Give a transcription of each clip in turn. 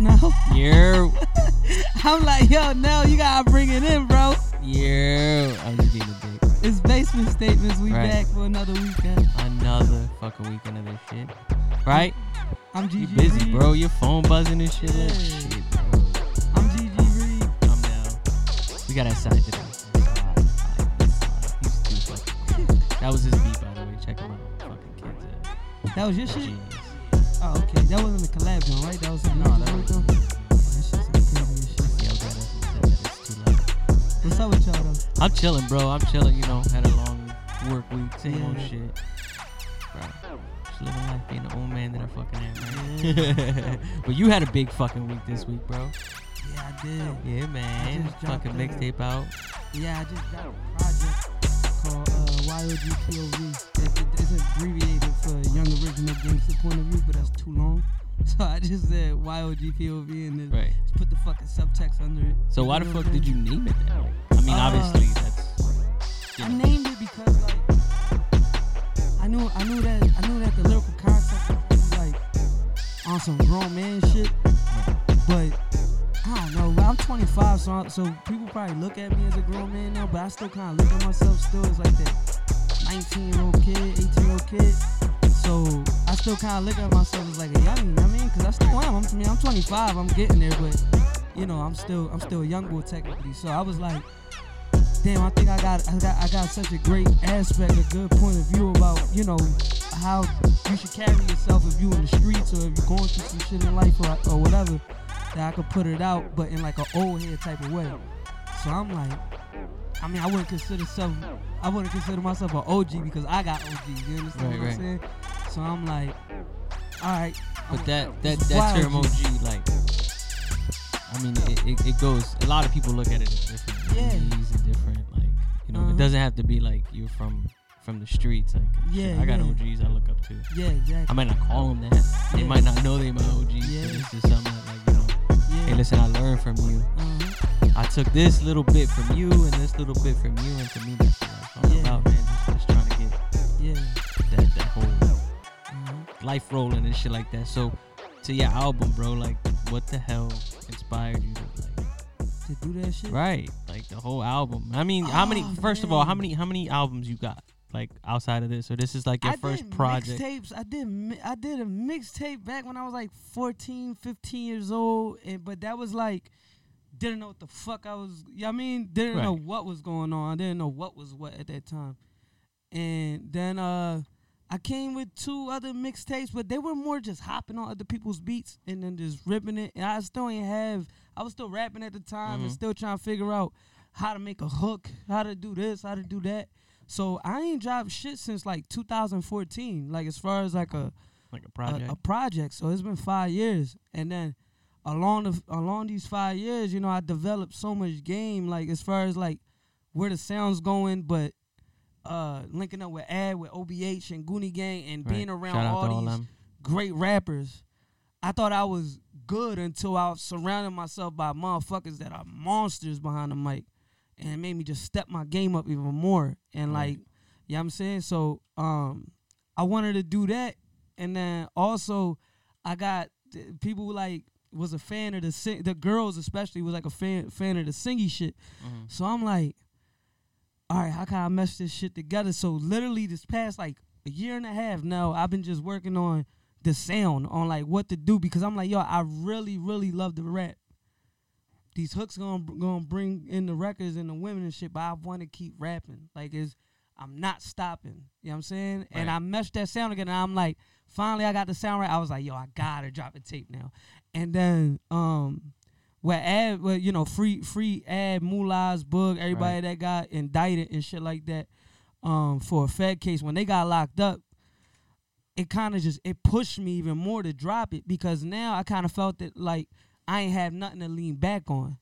now. Yeah. I'm like, yo, no, you gotta bring it in, bro. Yeah. I'm just being a dick. It's basement statements. We Right. back for another weekend. Another fucking weekend of this shit. Right? I'm You busy, Reed. bro. Your phone buzzing and shit. Like, Yeah. shit, bro. I'm GG Reed. Calm down. We got that side today. That was his beat, by the way. Check him out. Fucking kids. uh, That was your shit. Genius. Okay. That wasn't a collab joint, right? That was something No, that was- worked on. That shit's some crazy shit. Yo, Dennis said that it's too loud. What's up with y'all though? I'm chilling, bro. I'm chilling. You know, had a long work week, same old shit. Bro, just living life, being the old man that I fucking am, man. but you had a big fucking week this week, bro. Yeah, I did. Yeah, man. Fucking mixtape out. Yeah, I just got a project called uh, YOGPOV. It, it, it's abbreviated for Young Original Gangster Point of View, but that's too long. So I just said YOGPOV and then Right. just put the fucking subtext under it. So why the fuck did you name it that? Like, I mean, Uh, obviously that's. You I named it because like I knew I knew that I knew that the lyrical concept was like on some grown man shit, but I don't know. I'm 25, so I, so people probably look at me as a grown man now, but I still kind of look at myself still as like that 19 year old kid, 18 year old kid. So I still kind of look at myself as like a young. You know I mean, because I still am. I'm, I mean, I'm 25. I'm getting there, but you know, I'm still I'm still a young boy technically. So I was like damn, I think I got I got I got such a great aspect, a good point of view about you know how you should carry yourself if you in the streets or if you're going through some shit in life or, or whatever. That I could put it out, but in like an old head type of way. So I'm like, I mean, I wouldn't consider self, I wouldn't consider myself an OG because I got OG. You understand Right, what right. I'm saying? So I'm like, all right. But that that It's that term. OG, like, I mean, it, it, it goes. A lot of people look at it as different. Yeah. OGs and different, like, you know, Uh-huh. it doesn't have to be like you're from from the streets. Like, shit, Yeah, I got yeah. OGs I look up to. Yeah, exactly. I might not call them that. They Yeah. might not know they my OGs. Yeah. But it's just something that, like, you know, yeah. hey, listen, I learned from you. uh-huh. I took this little bit from you and this little bit from you, and to me, that's what it's all Yeah. about, man. Just, trying to get Yeah. that that whole uh-huh. life rolling and shit like that. So, to your album, bro, like, what the hell inspired you to like, To do that shit. right, like the whole album? I mean, how many? Oh, First of all, how many? How many albums you got? Like outside of this, or this is like your I first project? Mixtapes. I did. mi- I did a mixtape back when I was like 14, 15 years old, and but that was like didn't know what the fuck I was. Yeah, I mean, didn't know what was going on. I didn't know what was what at that time, and then uh. I came with two other mixtapes, but they were more just hopping on other people's beats and then just ripping it. And I still ain't have. I was still rapping at the time and Mhm. still trying to figure out how to make a hook, how to do this, how to do that. So I ain't dropped shit since like 2014. Like as far as like a like a a, project? a project. So it's been five years, and then along the along these five years, you know, I developed so much game. Like as far as like where the sounds going, but uh linking up with Ad, with OBH and Goonie Gang, and Right. being around all to all these great rappers. I thought I was good until I was surrounding myself by motherfuckers that are monsters behind the mic. And it made me just step my game up even more. And Right. like, you know I'm saying? So um I wanted to do that. And then also I got th- people like was a fan of the sing- the girls especially was like a fan fan of the singy shit. Mhm. So I'm like, all right, how can I mesh this shit together? So literally this past like a year and a half now, I've been just working on the sound, on like what to do because I'm like, yo, I really, really love the rap. These hooks gonna gonna bring in the records and the women and shit, but I want to keep rapping. Like is I'm not stopping. You know what I'm saying? And I meshed that sound again, and I'm like, finally I got the sound right. I was like, yo, I gotta drop a tape now. And then um where ad well, you know, free free ad mullahs, bug, everybody Right. that got indicted and shit like that, um, for a Fed case, when they got locked up, it kind of just it pushed me even more to drop it because now I kind of felt that like I ain't have nothing to lean back on.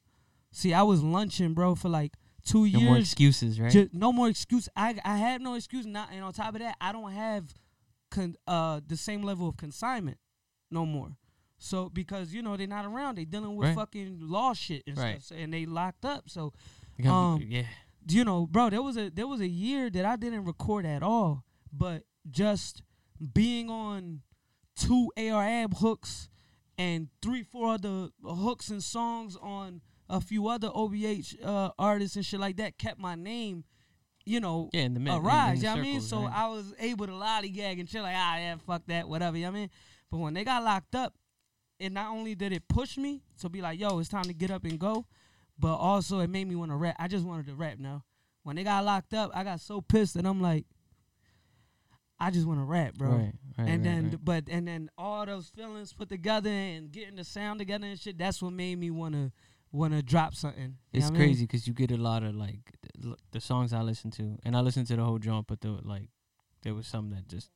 See, I was lunching, bro, for like two No years. more excuses, right? Ju- no more excuse. I I have no excuse. Not and on top of that, I don't have con, uh the same level of consignment no more. So because you know they're not around, they dealing with Right. fucking law shit and Right. stuff, and they locked up. So um, yeah. you know, bro, there was a there was a year that I didn't record at all, but just being on two ARAB hooks and three, four other hooks and songs on a few other OBH uh, artists and shit like that kept my name, you know, Yeah, in the mid- a in- in rise. you know what I mean? So right. I was able to lollygag and shit like, ah, yeah, fuck that, whatever. You know what I mean? But when they got locked up, it not only did it push me to be like, yo, it's time to get up and go, but also it made me want to rap. I just wanted to rap now. When they got locked up, I got so pissed that I'm like, I just want to rap, bro. Right, right, and then, right. but and then all those feelings put together and getting the sound together and shit. That's what made me wanna wanna drop something. You know It's I mean? crazy because you get a lot of like the songs I listen to, and I listened to the whole jump, but the like there was some that just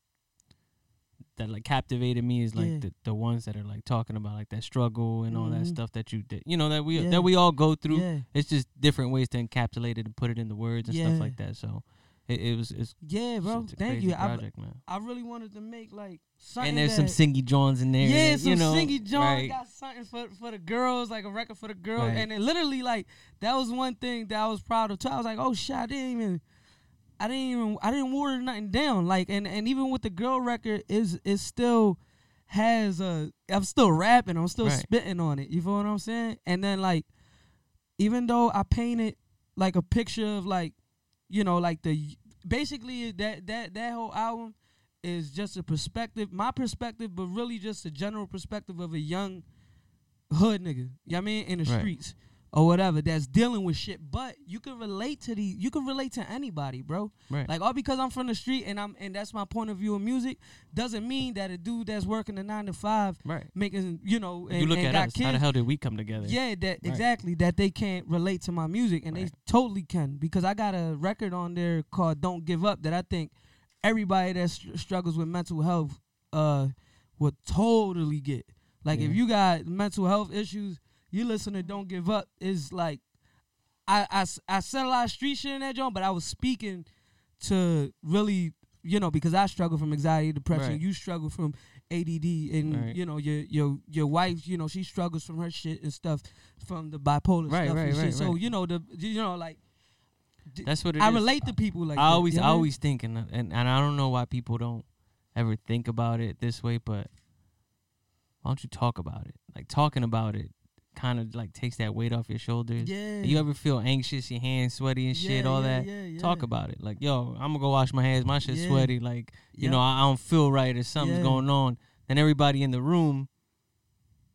that like captivated me is like Yeah. the, the ones that are like talking about like that struggle and all that Mhm. stuff that you did, you know that we Yeah. that we all go through. Yeah, It's just different ways to encapsulate it and put it in the words and stuff like that. So it, it was it's, yeah, bro. Thank you. I, project, man. I really wanted to make like something. And there's that, some singy Johns in there. Yeah, that, some you know, singy Johns right. got something for for the girls, like a record for the girls, Right. and it literally like that was one thing that I was proud of too. I was like, oh shit, I didn't even, I didn't even, I didn't water nothing down. Like, and and even with the girl record, is it still has a, I'm still rapping, I'm still Right. spitting on it. You feel what I'm saying? And then like, even though I painted like a picture of like, you know, like the basically that that that whole album is just a perspective, my perspective, but really just a general perspective of a young hood nigga. You know what I mean? In the Right. streets or whatever that's dealing with shit. But you can relate to the you can relate to anybody, bro. Right. Like all because I'm from the street and I'm and that's my point of view of music doesn't mean that a dude that's working a nine to five right. making you know and, you look at us. kids. How the hell did we come together? Yeah, that exactly that they can't relate to my music, and Right. they totally can because I got a record on there called "Don't Give Up" that I think everybody that str- struggles with mental health uh would totally get. Like if you got mental health issues, you listen to "Don't Give Up" is like I I said a lot of street shit in that joint, but I was speaking to really you know because I struggle from anxiety, depression. Right. You struggle from ADD, and Right. you know your your your wife, you know she struggles from her shit and stuff from the bipolar Right, stuff and shit. So you know the you know like d- That's what it is. I relate to people like I that, always, you know I always think, and, and and I don't know why people don't ever think about it this way, but why don't you talk about it? Like talking about it, kind of like takes that weight off your shoulders. yeah. You ever feel anxious, your hands sweaty and shit, Yeah, all yeah, that? yeah, yeah. Talk about it. Like, yo, I'm gonna go wash my hands. My shit's Yeah. sweaty. Like, you know, I, I don't feel right or something's going on. Then everybody in the room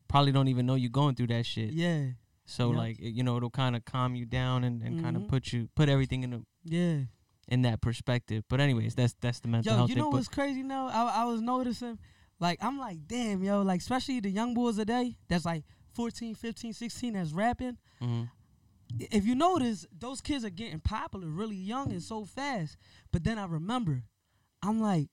probably don't even know you're going through that shit. Yeah, So like, it, you know, it'll kind of calm you down and, and kind Mhm. of put you put everything in a yeah. in that perspective. But anyways, that's that's the mental Yo, health you thing. know what's crazy now? I I was noticing, like I'm like, damn, yo, like especially the young boys today that's like 14, 15, 16 that's rapping. Mhm. if you notice, those kids are getting popular really young and so fast. But then I remember, I'm like,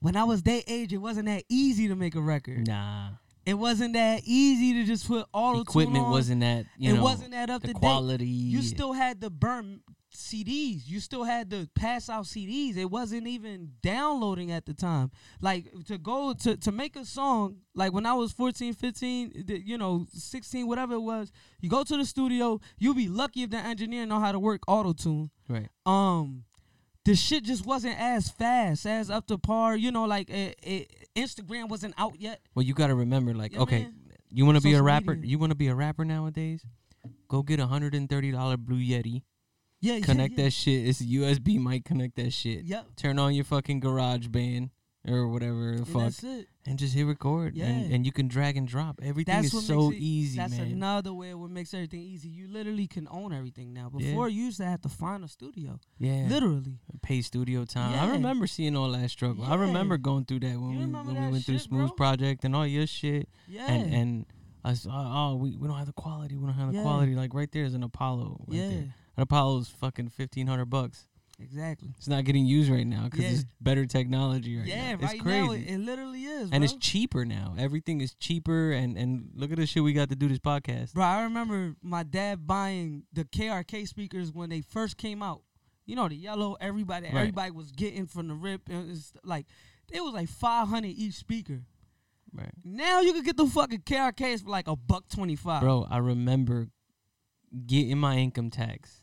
when I was their age, it wasn't that easy to make a record. Nah, It wasn't that easy to just put all the equipment on. wasn't that. You it know, wasn't that up the to date. You still had to burn CDs. You still had to pass out CDs. It wasn't even downloading at the time. Like to go to to make a song, like when I was 14, 15, th- you know, 16, whatever it was, you go to the studio, you'll be lucky if the engineer know how to work auto tune. right. Um the shit just wasn't as fast, as up to par. You know, like it, it, Instagram wasn't out yet. Well, you got to remember, like, Yeah, okay, man. you want to be a rapper. media. You want to be a rapper nowadays? Go get a hundred and thirty dollar Blue Yeti. Yeah, Connect yeah, yeah. that shit. It's a USB mic. Connect that shit. Yep. Turn on your fucking GarageBand or whatever the And fuck, that's it. and just hit record. And, Yeah. and you can drag and drop. Everything That's is so it, easy, That's man. another way what makes everything easy. You literally can own everything now. Yeah. Before you used to have to find a studio. yeah. Literally. pay studio time. Yeah. I remember seeing all that struggle. I remember going through that when You we when we went through shit, Smooth bro? Project and all your shit. Yeah. And and I was, oh, uh, oh, we, we don't have the quality. We don't have the Yeah. quality. Like right there is an Apollo. Right yeah. there. An Apollo's fucking fifteen hundred bucks. Exactly. It's not getting used right now because Yeah. it's better technology right yeah, now. It's right crazy. now it, it literally is. and it's cheaper now. Everything is cheaper. And and look at the shit we got to do this podcast. Bro, I remember my dad buying the KRK speakers when they first came out. You know, the yellow, everybody Right. everybody was getting from the rip. And it's like it was like five hundred each speaker. Right. Now you could get the fucking KRKs for like a buck twenty five. Bro, I remember getting my income tax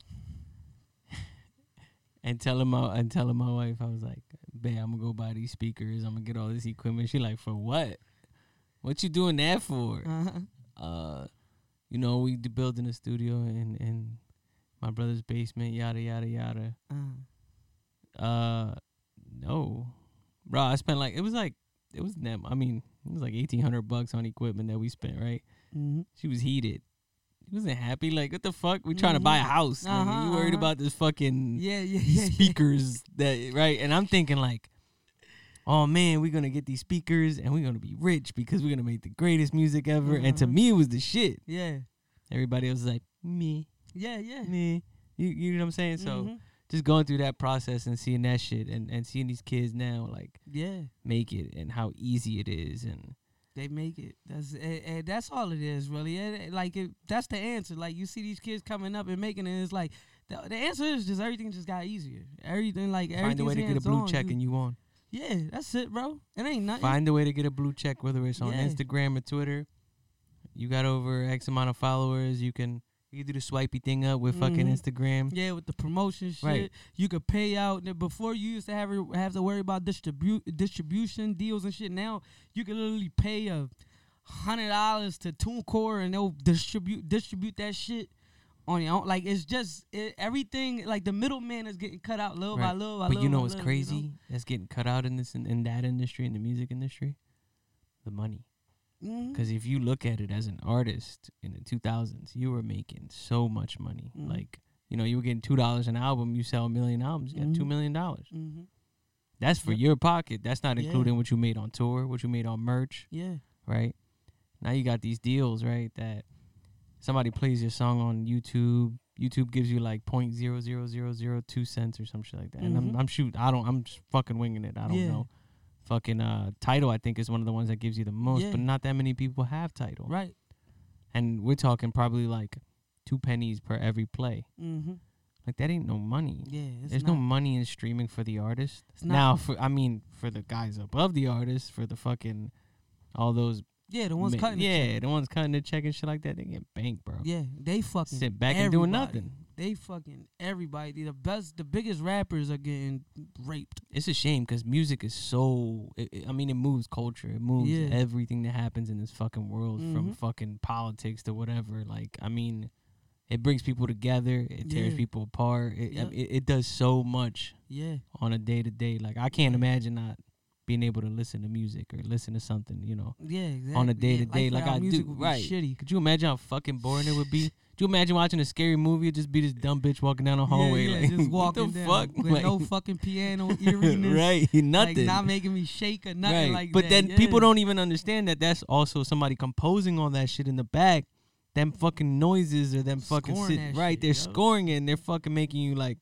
and telling my and telling my wife, I was like, "Babe, I'm gonna go buy these speakers. I'm gonna get all this equipment." She like, "For what?" What you doing that for? Uh-huh. Uh, you know, we d- building a studio in in my brother's basement. Yada yada yada. Uh, Uh, no, bro. I spent like it was like it was net. I mean, it was like eighteen hundred bucks on equipment that we spent. Right? mm-hmm. She was heated. Wasn't happy. Like, what the fuck? We trying to buy a house. Uh-huh, you worried uh-huh. about this fucking Yeah, yeah, yeah. yeah. speakers that right? And I'm thinking like, oh man, we're gonna get these speakers and we're gonna be rich because we're gonna make the greatest music ever. And to Mhm. me, it was the shit. Yeah, Everybody else was like, me, yeah, yeah. me. You, you know what I'm saying? So Mhm. just going through that process and seeing that shit and, and seeing these kids now like yeah, make it and how easy it is and they make it. That's that's all it is, really. Like it, that's the answer. Like you see these kids coming up and making it. It's like the, the answer is just everything just got easier. Everything like find a way to get a blue hands-on. check and you on. yeah, that's it, bro. It ain't nothing. Find a way to get a blue check, whether it's on Yeah. Instagram or Twitter. You got over X amount of followers. You can you do the swipey thing up with fucking Mhm. Instagram. Yeah, with the promotion shit, Right. you could pay out. Before you used to have have to worry about distribute distribution deals and shit. Now you can literally pay a hundred dollars to TuneCore and they'll distribute distribute that shit on your own. Like it's just it, everything. Like the middleman is getting cut out little by little by But little. you know what's little, crazy? That's getting cut out in this in, in that industry, in the music industry, the money. Because if you look at it as an artist in the 2000s, you were making so much money. Mhm. Like, you know, you were getting two dollars an album. You sell a million albums, you got two Mhm. million dollars. Mhm. That's for Yep. your pocket. That's not Yeah. including what you made on tour, what you made on merch, Yeah. right? Now you got these deals, right? That somebody plays your song on YouTube. YouTube gives you like point zero zero zero zero two cents or some shit like that. And I'm Mhm. I'm shooting. I don't. I'm just fucking winging it. I don't Yeah. know. Fucking uh, Tidal. I think is one of the ones that gives you the most, Yeah. but not that many people have Tidal. Right. And we're talking probably like two pennies per every play. Mm-hmm. Like that ain't no money. Yeah. There's not, no money in streaming for the artist. It's Now, for I mean, for the guys above the artist, for the fucking all those Yeah, the ones ma- cutting. the yeah, check. the ones cutting the check and shit like that, they get banked, bro. Yeah, they fucking Sit back and doing nothing. They fucking everybody. The best, the biggest rappers are getting raped. It's a shame because music is so. It, it- I mean, it moves culture. It moves Yeah. everything that happens in this fucking world, from Mhm. fucking politics to whatever. Like, I mean, it brings people together. It tears Yeah. people apart. It, I Yep. mean, it it does so much Yeah, on a day to day. Like, I can't imagine not being able to listen to music or listen to something. You know, yeah, exactly. on a day to day, like I music do. would be Right? Shitty. Could you imagine how fucking boring it would be? Could you imagine watching a scary movie? It'd just be this dumb bitch walking down the hallway, yeah, yeah, like just walking what the down fuck, with Like, no fucking piano eeriness. right? Nothing. Like not making me shake or nothing right. like but that. But then yeah. people don't even understand that that's also somebody composing all that shit in the back. Them fucking noises or them fucking sit, right. shit, they're yo. scoring it and they're fucking making you like,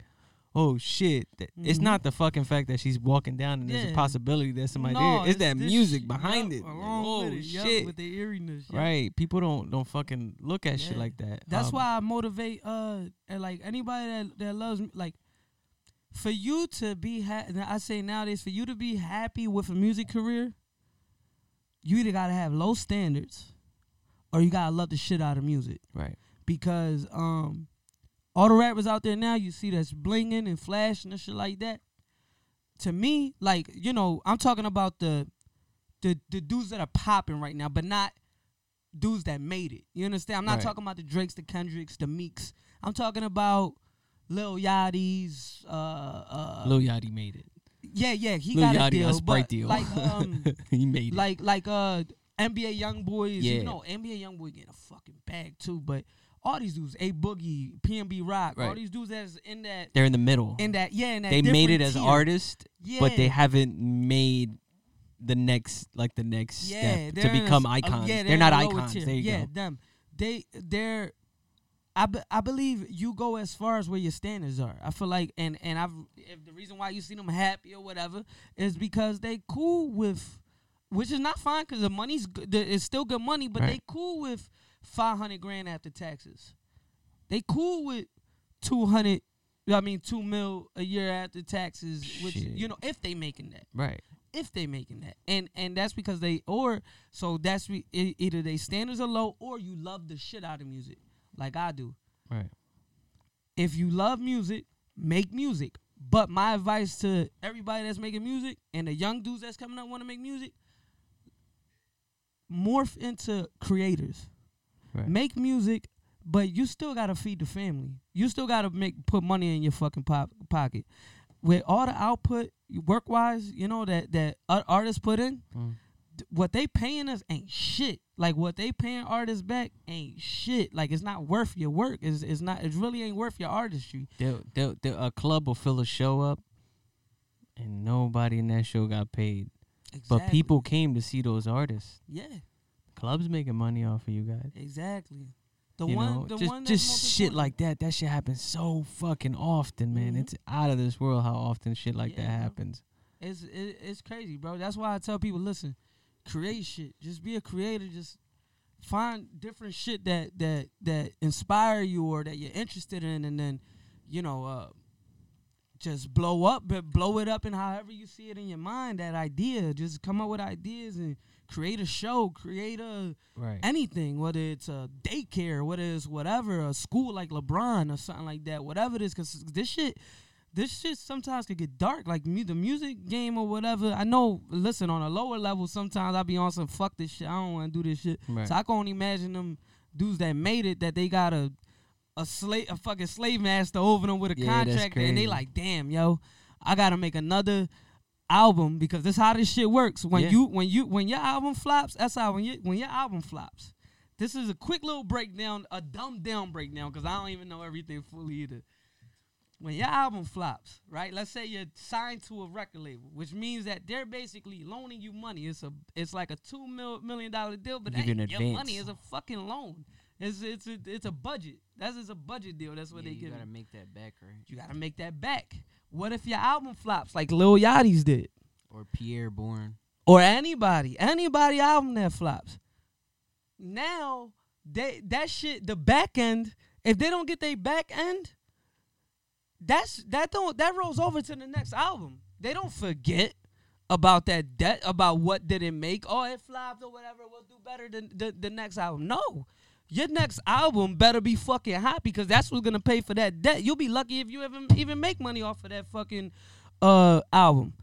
oh shit. That- It's not the fucking fact that she's walking down and there's a possibility that somebody No, there. It's that music behind yup, it. Oh with it, shit. with the eeriness. yup. Right. People don't don't fucking look at shit like that. That's Um, why I motivate uh and like anybody that that loves me like for you to be ha- I say nowadays for you to be happy with a music career, you either gotta have low standards or you gotta love the shit out of music Right. because um all the rappers out there now you see that's blinging and flashing and shit like that. To me, like you know, I'm talking about the the the dudes that are popping right now, but not dudes that made it. You understand? I'm not Right. talking about the Drakes, the Kendricks, the Meeks. I'm talking about Lil Yachty's. Uh, uh, Lil Yachty made it. yeah, yeah, he Lil got a deal, a but deal. like um, he made it. like like uh NBA young boys. Yeah. You know, NBA young boy getting a fucking bag too. But all these dudes, A Boogie, PNB Rock, All these dudes that's in that They're in the middle. in that yeah, in that they made it as tier. artists, yeah. but they haven't made the next like the next yeah, step to in a become uh, icons. yeah, they're, in not icons. tier. There you yeah, go. them. They they're. I, be, I believe you go as far as where your standards are. I feel like and and I've if the reason why you see them happy or whatever is because they cool with, which is not fine because the money's good, it's still good money, but they cool with five hundred grand after taxes. They cool with two hundred. I mean two mil a year after taxes, which Shit. you know if they making that Right. if they making that and and that's because they or so that's re, either they standards are low or you love the shit out of music like i do Right. if you love music make music but my advice to everybody that's making music and the young dudes that's coming up want to make music morph into creators. Right. Make music, but you still gotta feed the family. You still gotta make put money in your fucking pop, pocket. With all the output, work wise, you know that that ar- artists put in, Mm. th- what they paying us ain't shit. Like what they paying artists back ain't shit. Like it's not worth your work. It's it's not. It really ain't worth your artistry. They'll, they'll, they'll, a club will fill a show up, and nobody in that show got paid. But people came to see those artists. yeah, Clubs making money off of you guys. exactly. The you one, know, the just one just shit like that. That shit happens so fucking often, man. Mhm. It's out of this world how often shit like Yeah, that bro. happens. It's it, it's crazy, bro. That's why I tell people, listen, create shit. Just be a creator. Just find different shit that that that inspire you or that you're interested in, and then you know, uh, just blow up, but blow it up in however you see it in your mind. That idea, just come up with ideas and create a show, create a Right. anything, whether it's a daycare, whether it's whatever, a school like LeBron or something like that, whatever it is, because this shit, this shit sometimes could get dark, like mu- the music game or whatever. I know, listen, on a lower level, sometimes I be on some fuck this shit. I don't want to do this shit. Right. So I can only imagine them dudes that made it that they got a a slave, a fucking slave master over them with a Yeah, contract, and they like, damn, yo, I gotta make another album because this how this shit works. When Yeah. you when you when your album flops, that's how when you when your album flops. This is a quick little breakdown, a dumbed down breakdown, because I don't even know everything fully either. When your album flops, right? Let's say you're signed to a record label, which means that they're basically loaning you money. It's a it's like a two mil, million dollar deal, but that you an ain't your money is a fucking loan. It's it's a it's a budget. That's just a budget deal. That's what yeah, they you gotta make that back right. You gotta make that back. What if your album flops like Lil Yachty's did? Or Pi'erre Bourne. or anybody, anybody album that flops. Now they that shit, the back end, if they don't get their back end, that's that don't that rolls over to the next album. They don't forget about that debt, about what did it make. Oh, it flopped or whatever. We'll do better than the, the next album. No. Your next album better be fucking hot because that's what's gonna pay for that debt. You'll be lucky if you even even make money off of that fucking uh album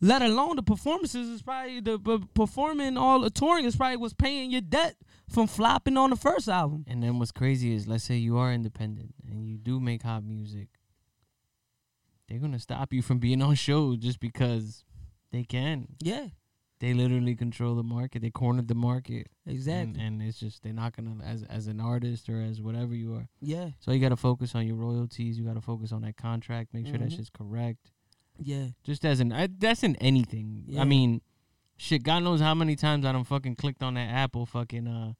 let alone the performances is probably the performing all the touring is probably what's paying your debt from flopping on the first album. And then what's crazy is, let's say you are independent and you do make hot music, they're gonna stop you from being on shows just because they can. Yeah, They literally control the market. They cornered the market, exactly. and, and it's just they're not gonna as as an artist or as whatever you are. yeah, So you got to focus on your royalties. You got to focus on that contract. Make sure that Mhm. shit's correct. yeah, Just as an I, that's in anything. Yeah. I mean, shit. God knows how many times I done fucking clicked on that Apple fucking uh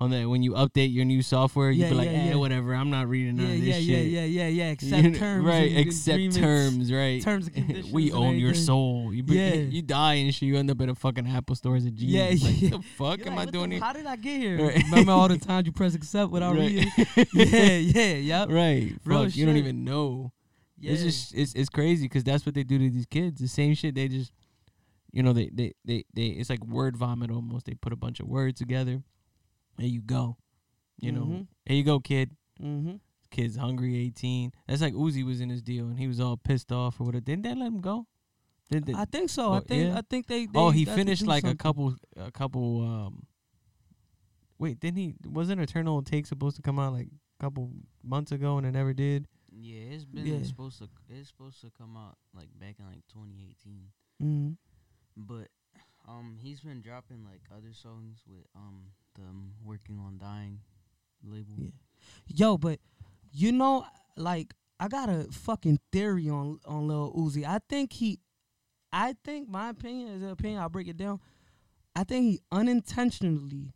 on that when you update your new software. You Yeah, be like, yeah, eh, yeah. whatever. I'm not reading none yeah, of this shit. yeah, yeah, yeah, yeah, yeah. You Accept know, terms, right? Accept terms, right? terms and conditions. we own your soul. You, be, Yeah. you die and shit. You end up in a fucking Apple store as a genius. Yeah, like, yeah. the fuck You're am like, I doing the, here? How did I get here? Right. Remember all the times you press accept without Right. reading? yeah, yeah, yep. right. Real Fuck, you don't even know. Yeah. It's just it's it's crazy because that's what they do to these kids. The same shit they just, you know, they they they they it's like word vomit almost. They put a bunch of words together, and you go, you know, Mhm. here you go, kid. mm-hmm. Kid's hungry, eighteen. That's like Uzi was in his deal and he was all pissed off or whatever. Didn't they let him go? Did they, I think so. I Oh, think yeah? I think they. oh, he finished do like a couple a couple. um Wait, didn't he? Wasn't Eternal Atake supposed to come out like a couple months ago and it never did? Yeah, it's been Yeah. supposed to it's supposed to come out like back in like 2018. Mhm. But um he's been dropping like other songs with um them working on dying label. Yeah. Yo, but you know, like I got a fucking theory on on Lil Uzi. I think he, I think my opinion is an opinion. I'll break it down. I think he unintentionally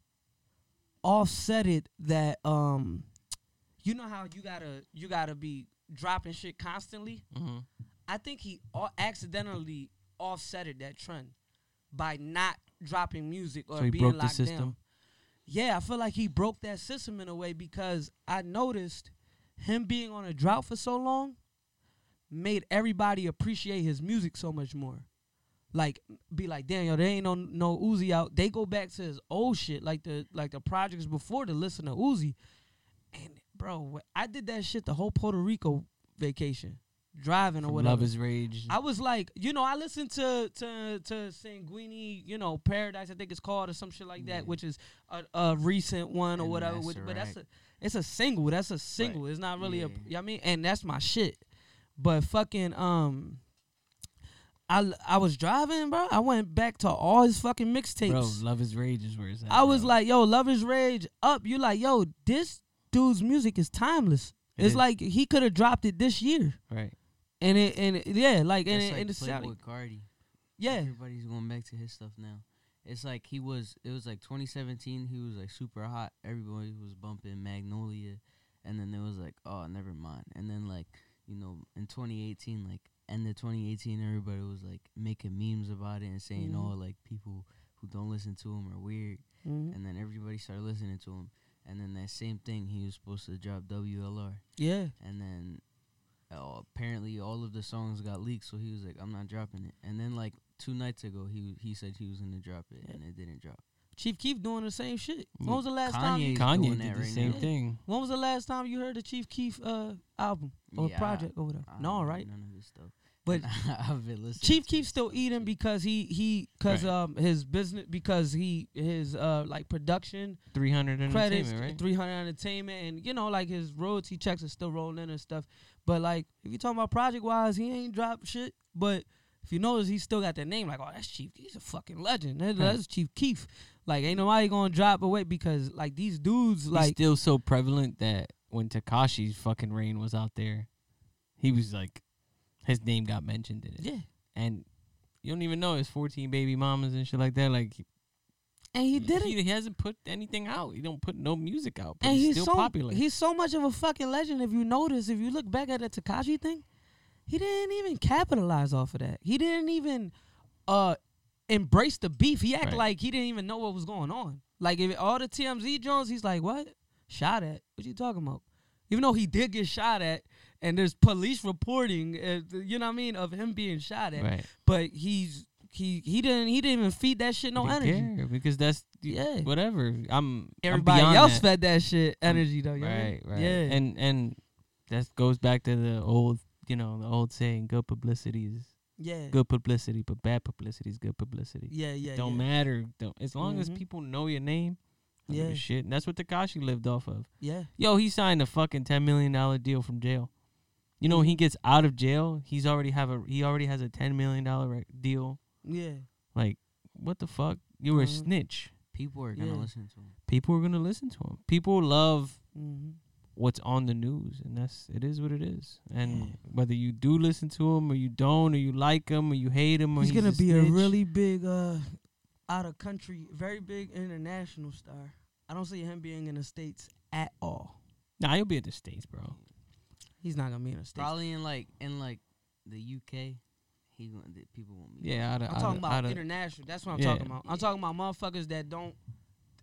offset it that um, you know how you gotta you gotta be dropping shit constantly. Mm-hmm. I think he a- accidentally offsetted that trend by not dropping music or So he being broke the locked system? down. Yeah, I feel like he broke that system in a way because I noticed him being on a drought for so long made everybody appreciate his music so much more. Like be like, damn, yo, there ain't no no Uzi out. They go back to his old shit, like the like the projects before to listen to Uzi. And bro, I did that shit the whole Puerto Rico vacation. Driving or From whatever. Luv Is Rage. I was like, you know, I listened to to to Sanguine, you know, Paradise, I think it's called or some shit like that, Yeah. which is a, a recent one or And whatever. Which, but that's a it's a single. That's a single. It's not really a. Yeah. You know what I mean, and that's my shit. But fucking um. I, I was driving, bro. I went back to all his fucking mixtapes. Bro, Luv Is Rage is where it's at. I was bro. like, yo, Luv Is Rage up. You like, yo, this dude's music is timeless. It it's is. like he could have dropped it this year, right. And it and it, yeah, like and it, like and it Playboy sounded, Cardi. yeah, Everybody's going back to his stuff now. It's like he was. It was like 2017. He was like super hot. Everybody was bumping Magnolia, and then it was like, oh, never mind. And then like you know, in 2018, like end of 2018, everybody was like making memes about it and saying, Mhm. oh, like people who don't listen to him are weird. Mhm. And then everybody started listening to him. And then that same thing, he was supposed to drop WLR. yeah. And then uh, apparently all of the songs got leaked, so he was like, "I'm not dropping it." And then like two nights ago, he he said he was gonna drop it, and it didn't drop. Chief Keef doing the same shit. When Mm, was the last time? You, Kanye did that the right same now. thing. when was the last time you heard the Chief Keef uh album or Yeah, project or whatever? I no, don't right? None of this stuff. But I've been listening. Chief Keef still eating because he he because Right. um his business because he his uh like production 300 credits, entertainment, right? 300 Entertainment, and you know, like his royalty checks are still rolling in and stuff. But like, if you talking about project wise, he ain't dropped shit. But if you notice, he still got that name. Like, oh, that's Chief. He's a fucking legend. That- Right. That's Chief Keef. Like, ain't nobody gonna drop away because like these dudes, He's like, still so prevalent that when Tekashi's fucking reign was out there, he was like, his name got mentioned in it. yeah. And you don't even know his 14 baby mamas and shit like that. Like, And he did it. He, hasn't put anything out. He don't put no music out, but and he's, he's still so popular. he's so much of a fucking legend. If you notice, if you look back at the Tekashi thing, he didn't even capitalize off of that. He didn't even uh embrace the beef. He act Right. like he didn't even know what was going on. Like if all the TMZ Jones, he's like, "What? Shot at? What you talking about?" Even though he did get shot at, and there's police reporting, uh, you know what I mean, of him being shot at. right. But he's he he didn't he didn't even feed that shit no energy. care, because that's Yeah. whatever. I'm I'm Everybody else that. fed that shit energy though. you know what I mean? Right, right. Yeah. And and that goes back to the old, you know, the old saying, good publicity is yeah. good publicity, but bad publicity is good publicity. Yeah, yeah. don't yeah. matter. Don't, as long as Mhm. people know your name, I give a Yeah. shit. And that's what Tekashi lived off of. Yeah. Yo, he signed a fucking ten million dollar deal from jail. You know, when he Mhm. gets out of jail, he's already have a he already has a ten million dollar deal. Yeah. Like, what the fuck? You were a Mhm. snitch. People are gonna Yeah. listen to him. People are gonna listen to him. People love Mm-hmm. what's on the news, and that's it is what it is. And Yeah. whether you do listen to him or you don't, or you like him or you hate him, or He's, he's, gonna be a snitch, really big, uh, out of country, very big international star. I don't see him being in the states at all. Nah, he'll be at the states, bro. He's not gonna be in the states. Probably in like in like the UK, he gonna the people won't be. Yeah, out of, I'm out talking of, about out of, international. That's what I'm Yeah. talking about. I'm talking about motherfuckers that don't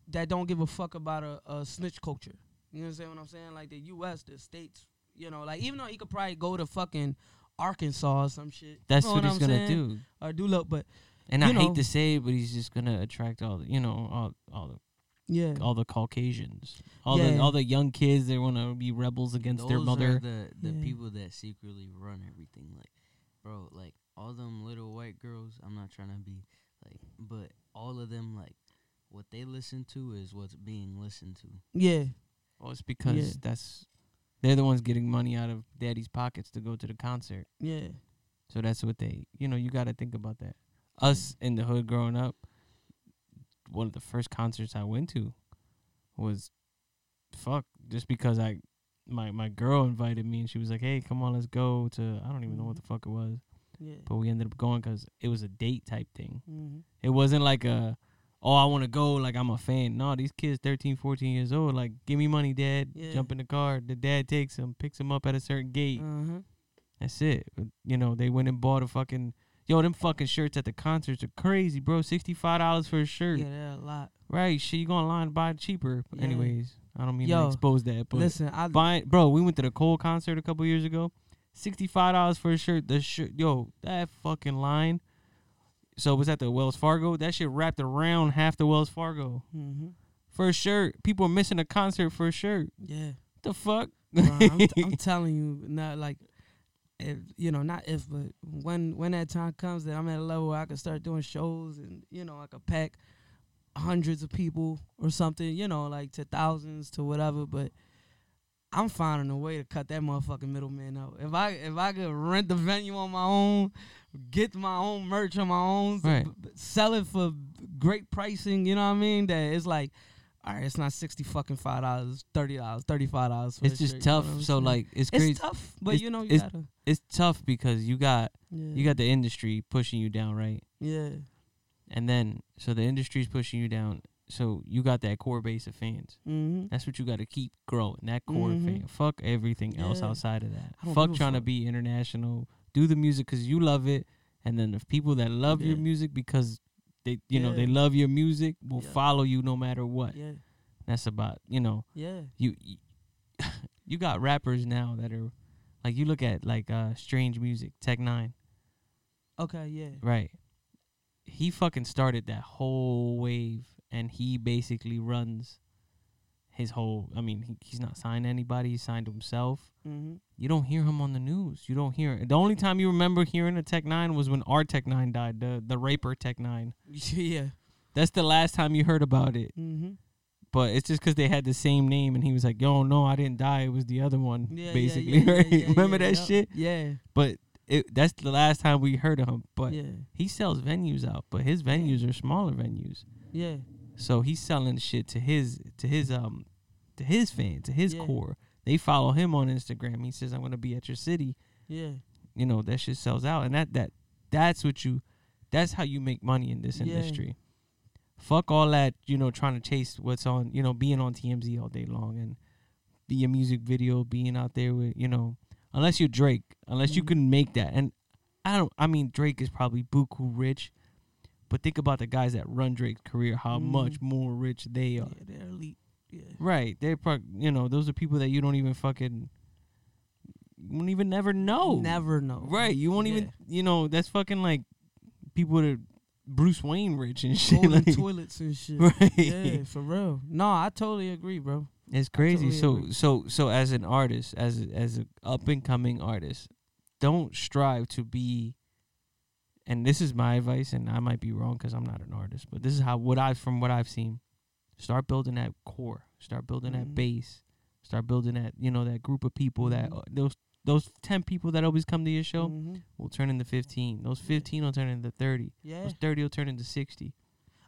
that don't give a fuck about a, a snitch culture. You know what I'm saying? Like the U.S., the states. You know, like even though he could probably go to fucking Arkansas or some shit. that's you know what, he's I'm gonna saying? do. Or do look, but And you I know. hate to say it, but he's just gonna attract all the, you know, all all the yeah, all the Caucasians, all the all the young kids that want to be rebels against their mother. Are the the Yeah. people that secretly run everything. Like, bro, like all them little white girls. I'm not trying to be like, but all of them like what they listen to is what's being listened to. yeah, well, it's because Yeah. that's they're the ones getting money out of daddy's pockets to go to the concert. yeah. So that's what they, you know, you got to think about that. Us in the hood growing up, one of the first concerts I went to was fuck just because I my my girl invited me and she was like, "Hey, come on, let's go to I don't even know what the fuck it was." Yeah. But we ended up going cuz it was a date type thing. Mm-hmm. It wasn't like a oh, I want to go like I'm a fan. No, these kids 13, 14 years old like, "Give me money, dad." Yeah. Jump in the car. The dad takes them, picks them up at a certain gate. Uh-huh. That's it. But, You know, they went and bought a fucking yo. Them fucking shirts at the concerts are crazy, bro. Sixty five dollars for a shirt, Yeah, they're a lot. right? Shit, you go online and buy it cheaper. Yeah. anyways, I don't mean Yo, to expose that, but Listen, I buy, bro. We went to the Cole concert a couple years ago. Sixty five dollars for a shirt. The shirt, yo, that fucking line. So it was at the Wells Fargo. That shit wrapped around half the Wells Fargo mm-hmm. for a shirt. People are missing a concert for a shirt. yeah. What the fuck? Bro, I'm, t- I'm telling you, not like if you know, not if, but when when that time comes that I'm at a level where I can start doing shows and you know I could pack hundreds of people or something, you know, like to thousands to whatever. But I'm finding a way to cut that motherfucking middleman out. If I if I could rent the venue on my own, get my own merch on my own, Right. b- sell it for great pricing, you know what I mean? That it's like. All right, it's not sixty fucking five dollars, thirty dollars, thirty five dollars. It's just tough. So like it's crazy. it's tough, but It's- you know you it's- gotta. it's tough because you got Yeah. you got the industry pushing you down, right? yeah, And then so the industry's pushing you down. So you got that core base of fans. mm-hmm. That's what you got to keep growing. That core Mhm. fan. Fuck everything else outside of that. Fuck trying to be international. Do the music because you love it, and then the people that love your music because they, you know, they love your music will Yeah. follow you no matter what. yeah, That's about you know yeah, you you got rappers now that are like you look at like uh strange music tech nine okay, yeah, right he fucking started that whole wave and he basically runs his whole i mean he, he's not signed to anybody he's signed to himself. Mm-hmm. you don't hear him on the news. You don't hear the only time you remember hearing a tech nine was when our tech nine died the the raper tech nine. Yeah, that's the last time you heard about it. Mm-hmm. but it's just because they had the same name and he was like yo no i didn't die. It was the other one yeah, basically yeah, yeah, right? remember that yep. shit? Yeah, but it, that's the last time we heard of him. But yeah, he sells venues out but his venues are smaller venues. Yeah, so he's selling shit to his to his um to his fans to his Yeah. core. They follow him on instagram. He says i'm gonna be at your city. Yeah, you know that shit sells out. And that that that's what you that's how you make money in this Yeah. industry. Fuck all that you know trying to chase what's on you know being on tmz all day long and be a music video being out there with you know unless you're drake unless you Mhm. can make that. And i don't i mean drake is probably buku rich but think about the guys that run drake's career how Mhm. much more rich they yeah, are they're elite. Yeah, right they're pro- you know those are people that you don't even fucking you won't even never know never know. Right. You won't Yeah. even you know, that's fucking like people that Bruce Wayne rich and shit. Golden like- toilets and shit. right. Yeah, for real. No, I totally agree, bro. It's crazy. totally so agree. so so as an artist, as a, as an up and coming artist, don't strive to be and this is my advice and I might be wrong cuz I'm not an artist, but this is how what I from what I've seen. Start building that core. Start building that Mhm. base. Start building that, you know, that group of people that Mhm. uh, those those 10 people that always come to your show Mhm. will turn into 15. Those 15 will turn into 30. Yeah. Those 30 will turn into 60.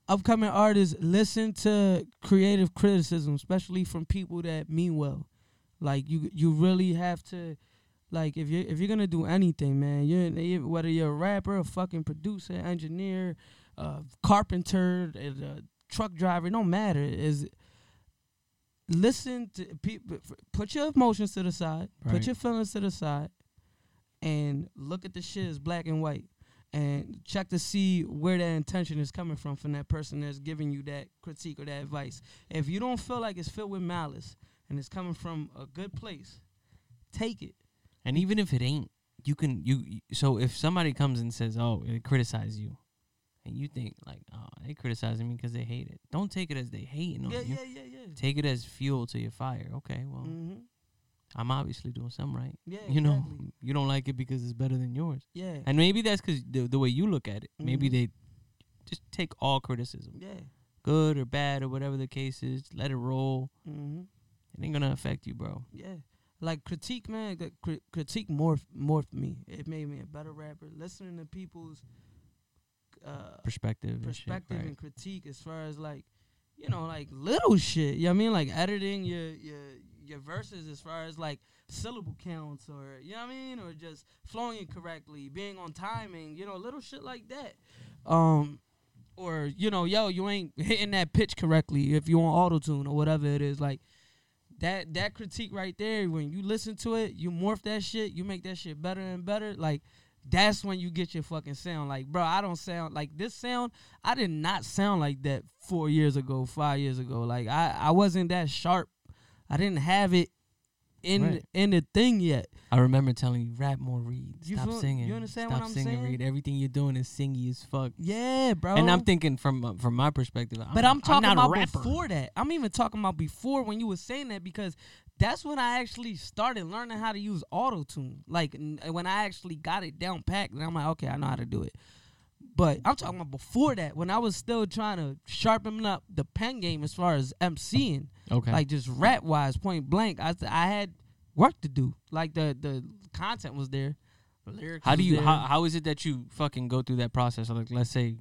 upcoming artists listen to creative criticism, especially from people that mean well. Like you, you really have to, like if you if you're gonna do anything, man, you're whether you're a rapper, a fucking producer, engineer, uh, carpenter, a truck driver, it don't matter. Is listen to people. Put your emotions to the side. Right. Put your feelings to the side, and look at the shit as black and white and check to see where that intention is coming from from that person that's giving you that critique or that advice. If you don't feel like it's filled with malice and it's coming from a good place, take it. And even if it ain't, you can you so if somebody comes and says, "Oh, they criticize you." And you think like, "Oh, they criticizing me because they hate it." Don't take it as they hating on Yeah, you. yeah, yeah, yeah. Take it as fuel to your fire. Okay, well, Mm-hmm. I'm obviously doing something right. Yeah, You know, you don't like it because it's better than yours. Yeah, And maybe that's because the, the way you look at it. Maybe Mhm. they just take all criticism, yeah. good or bad or whatever the case is. Let it roll. Mm-hmm. It ain't gonna affect you, bro. Yeah. Like critique, man. cri- critique morphed morphed me. It made me a better rapper. Listening to people's uh, Perspective. and shit, perspective right. and critique as far as like you know like little shit you know what i mean like editing your your your verses as far as like syllable counts or you know what i mean or just flowing it correctly being on timing you know little shit like that um or you know yo you ain't hitting that pitch correctly if you on auto tune or whatever it is like that that critique right there when you listen to it you morph that shit you make that shit better and better like that's when you get your fucking sound. Like, bro, I don't sound like this sound. I did not sound like that four years ago, five years ago. Like, I, I wasn't that sharp. I didn't have it in Right. in the thing yet. I remember telling you, rap more, Reed. Stop feel- singing. you understand Stop what I'm singing, saying? Reed. Everything you're doing is singy as fuck. Yeah, bro. And I'm thinking from uh, from my perspective. But I'm talking not a about before that. I'm even talking about before when you was saying that because that's when I actually started learning how to use auto tune. Like n- when I actually got it down packed, and I'm like, okay, I know how to do it. But I'm talking about before that, when I was still trying to sharpen up the pen game as far as MCing, Okay. like just rap wise, point blank. I I had work to do. Like the the content was there, the lyrics. how do you how, how is it that you fucking go through that process? Like let's say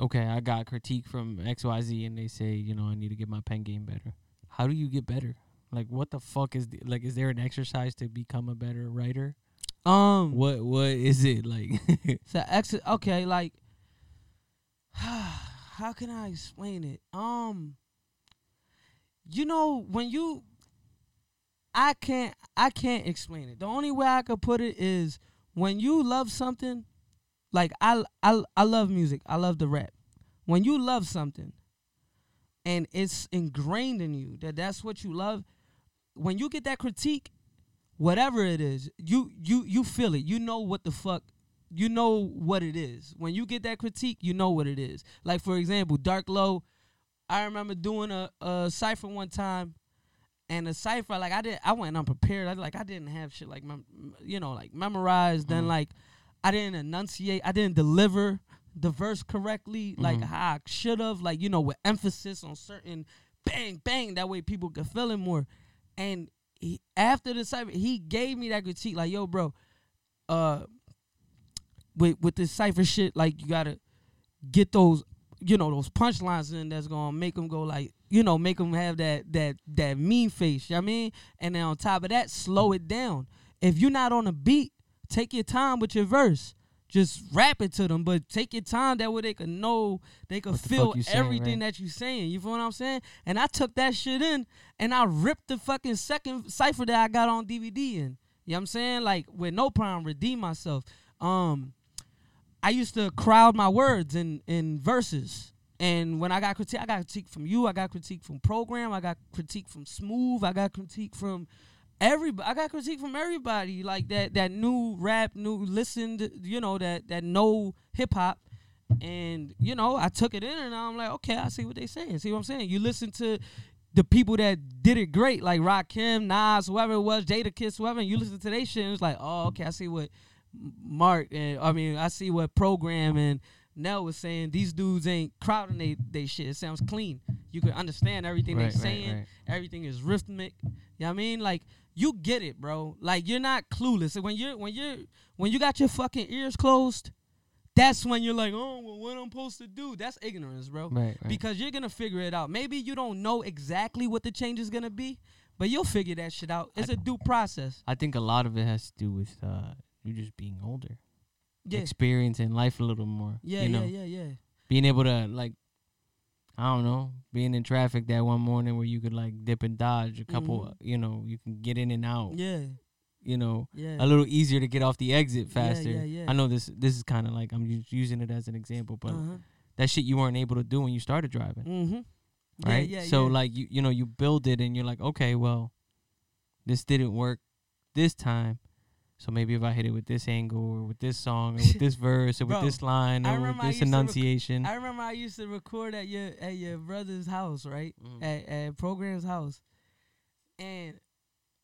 okay, I got critique from XYZ and they say, you know, I need to get my pen game better. How do you get better? Like what the fuck is the, like is there an exercise to become a better writer? Um What what is it like? So ex okay, like how can I explain it? Um you know, when you I can't I can't explain it. The only way I could put it is when you love something, like I I I love music. I love the rap. When you love something and it's ingrained in you that that's what you love, when you get that critique, whatever it is, you you you feel it. You know what the fuck you know what it is. When you get that critique, you know what it is. Like for example, Dark Low, I remember doing a, a cipher one time, and the cipher like I did, I went unprepared. I like I didn't have shit like mem- you know like memorized. Then Mhm. like I didn't enunciate. I didn't deliver the verse correctly like Mhm. how I should have. Like you know with emphasis on certain bang bang. That way people could feel it more. And he, after the cipher, he gave me that critique like, "Yo, bro, uh." with with this cipher shit, like you gotta get those, you know, those punchlines in that's gonna make them go like, you know, make them have that that that mean face. You know what I mean? And then on top of that, slow it down. If you're not on a beat, take your time with your verse. Just rap it to them, but take your time. That way they can know, they can What the feel saying, everything that you're saying. You feel what I'm saying? And I took that shit in, and I ripped the fucking second cipher that I got on DVD in. You know what I'm saying? Like with no problem, redeem myself. Um, I used to crowd my words in in verses. And when I got critique, I got critique from you. I got critique from program. I got critique from Smooth. I got critique from everybody. I got critique from everybody like that. That new rap, new listened. You know that that know hip hop. And you know, I took it in, and I'm like, okay, I see what they saying. See what I'm saying? You listen to the people that did it great, like Rakim, Nas, whoever it was, Jadakiss, whoever. And you listen to their shit, and it's like, oh, okay, I see what Mark and I mean, I see what program and Nell was saying. These dudes ain't crowding they they shit. It sounds clean. You can understand everything Right, they right, saying. right. Everything is rhythmic. You know what I mean? Like you get it, bro. Like you're not clueless. When you're when you're when you got your fucking ears closed, that's when you're like, oh, well, what am I'm supposed to do? That's ignorance, bro. Right, right. Because you're gonna figure it out. Maybe you don't know exactly what the change is gonna be, but you'll figure that shit out. It's I- a due process. I think a lot of it has to do with uh you just being older. Yeah. Experiencing life a little more. Yeah, you know? yeah, yeah, yeah. Being able to like I don't know, being in traffic that one morning where you could like dip and dodge a couple, Mhm. you know, you can get in and out, Yeah, you know, yeah. a little easier to get off the exit faster. yeah, yeah. yeah. I know this this is kind of like I'm using it as an example, but uh-huh. that shit you weren't able to do when you started driving, Mm-hmm. right? Yeah, yeah, so like you you know, you build it and you're like, "Okay, well, this didn't work this time." So maybe if I hit it with this angle or with this song or with this verse or Bro, with this line or with remember I this rec- enunciation. I remember I used to record at your at your brother's house, right? Mhm. At at program's house, and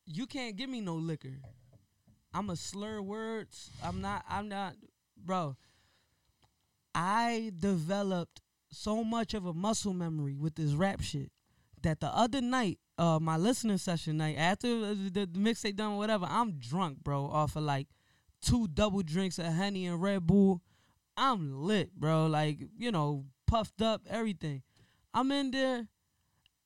you can't give me no liquor. I'm a slur words. I'm not. I'm not, bro. I developed so much of a muscle memory with this rap shit that the other night, uh, my listening session night after the, the, mixtape done, whatever, I'm drunk, bro, off of like two double drinks of honey and Red Bull. I'm lit, bro. Like you know, puffed up, everything. I'm in there,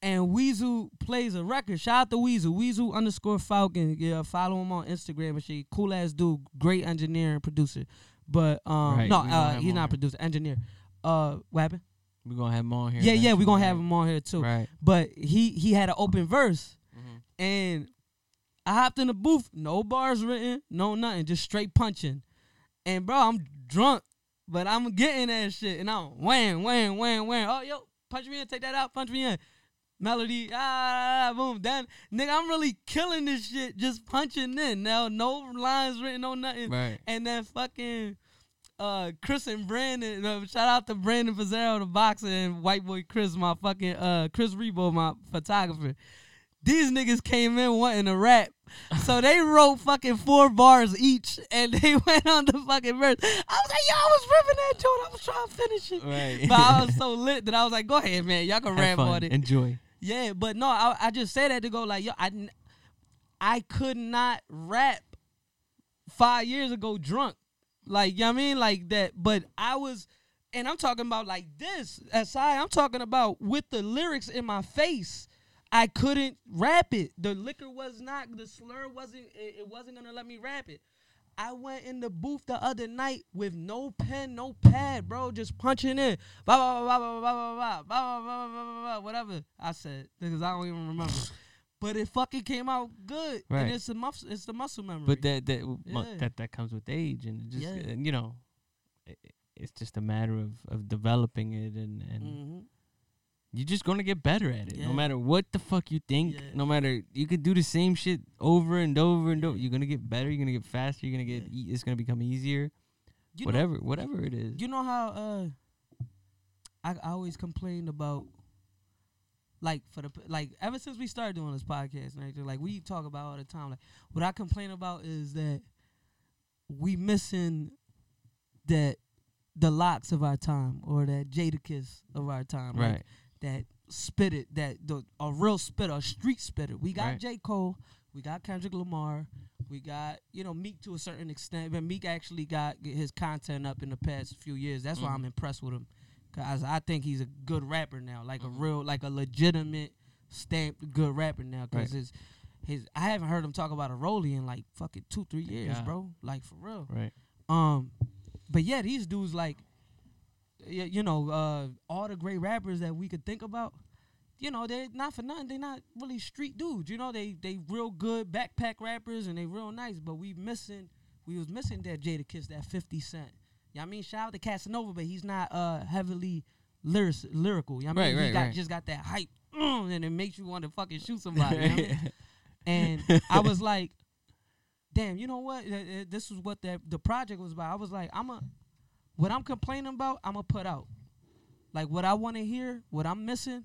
and Weasel plays a record. Shout out to Weasel, Weasel underscore Falcon. Yeah, follow him on Instagram and shit. Cool ass dude, great engineer and producer. But um, Right, no, uh, he's not here. producer, engineer. Uh, what happened? We're gonna have him on here. Yeah, yeah, we eventually, gonna have him on here too. Right. But he he had an open verse, Mhm. and I hopped in the booth, no bars written, no nothing, just straight punching. And bro, I'm drunk, but I'm getting that shit, and I'm wham, wham, wham, wham. Oh yo, punch me in, take that out, punch me in. Melody, ah, boom, done. Nigga, I'm really killing this shit, just punching in. Now, no lines written, no nothing. Right. And then fucking uh Chris and Brandon, uh, shout out to Brandon Pizarro, the boxer, and white boy Chris, my fucking uh Chris Rebo, my photographer. These niggas came in wanting to rap. So they wrote fucking four bars each and they went on the fucking verse. I was like, yo, I was ripping that joint. I was trying to finish it. Right. But I was so lit that I was like, go ahead, man. Y'all can Have rap fun. on it. Enjoy. Yeah, but no, I, I just say that to go like, yo, I, I could not rap five years ago drunk. Like, you know I mean? Like that. But I was, and I'm talking about like this. Aside, I'm talking about with the lyrics in my face. I couldn't rap it. The liquor was not, the slur wasn't, it, it wasn't gonna let me rap it. I went in the booth the other night with no pen, no pad, bro, just punching in. Blah blah blah blah blah blah blah blah blah blah blah blah blah whatever I said because I don't even remember. But it fucking came out good, Right. and it's the muscle, it's the muscle memory. But that that Yeah. that that comes with age, and it just Yeah. you know, i i- it's just a matter of of developing it, and and Mhm. you're just gonna get better at it. Yeah. No matter what the fuck you think, no matter you could do the same shit over and over and over. You're gonna get better. You're gonna get faster. You're gonna get. E- it's gonna become easier. You know- whatever, whatever it is. You know how uh I, I always complained about like for the like ever since we started doing this podcast and everything, like we talk about all the time. Like what I complain about is that we missing that the LOX of our time or that Jadakiss of our time. like, right. that spit it, that the a real spitter, a street spitter. We got Right. J. Cole, we got Kendrick Lamar, we got, you know, Meek to a certain extent, but Meek actually got his content up in the past few years. That's why Mhm. I'm impressed with him. Cause I think he's a good rapper now, like Mhm. a real, like a legitimate stamped good rapper now. Cause Right. his, his, I haven't heard him talk about a rollie in like fucking two, three years, God. bro. Like for real. Right. Um, but yeah, these dudes like, y- you know, uh, all the great rappers that we could think about. You know, they're not for nothing. They're not really street dudes. You know, they they real good backpack rappers and they real nice. But we missing, we was missing that Jadakiss, that Fifty Cent. Yeah, I mean, shout out to Casanova, but he's not uh heavily lyric lyrical. You know I mean, Right, he right, got right. just got that hype, mm, and it makes you want to fucking shoot somebody. you know I mean? and I was like, damn, you know what? This is what that the project was about. I was like, I'm a, what I'm complaining about, I'm gonna put out. Like what I want to hear, what I'm missing,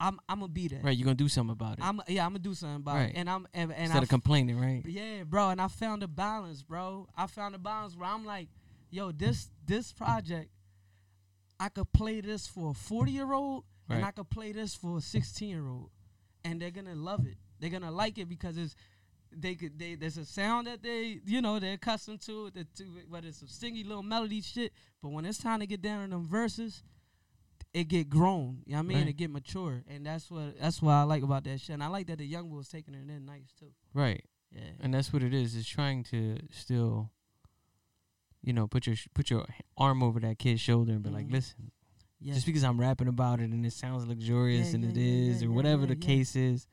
I'm I'm gonna be there. right. You're gonna do something about it I'm yeah, I'm gonna do something about Right. it. And I'm and, and instead I of complaining. Right. yeah, bro, and I found a balance, bro. I found a balance where I'm like, yo, this this project, I could play this for a 40 year old, and I could play this for a 16 year old, and they're gonna love it. They're gonna like it because it's they could they there's a sound that they you know they're accustomed to, the, to whether it's some stingy little melody shit. But when it's time to get down in them verses, it get grown. You know what I mean? Right. It get mature, and that's what that's what I like about that shit. And I like that the young boys taking it in nice too. Right. Yeah. and that's what it is. Is trying to still, you know, put your put your arm over that kid's shoulder and be like, Mhm. listen, yeah. just because I'm rapping about it and it sounds luxurious Yeah, and yeah, it is, or whatever the case is,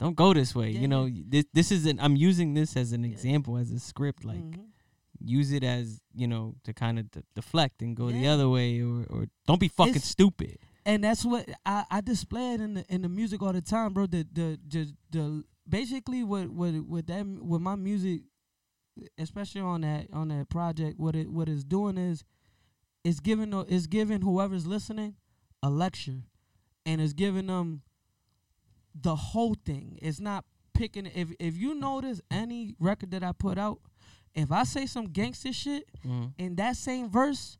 don't go this way. You know, this this is an I'm using this as an example, as a script. Like, Mhm. use it as you know to kind of d- deflect and go the other way, or or don't be fucking It's- stupid. and that's what I, I display it in the in the music all the time, bro. The the the, the basically what what what that with my music, especially on that on that project, what it what it's doing is, it's giving it's giving whoever's listening a lecture, and it's giving them the whole thing. It's not picking. If if you notice any record that I put out, if I say some gangster shit, Mhm. in that same verse,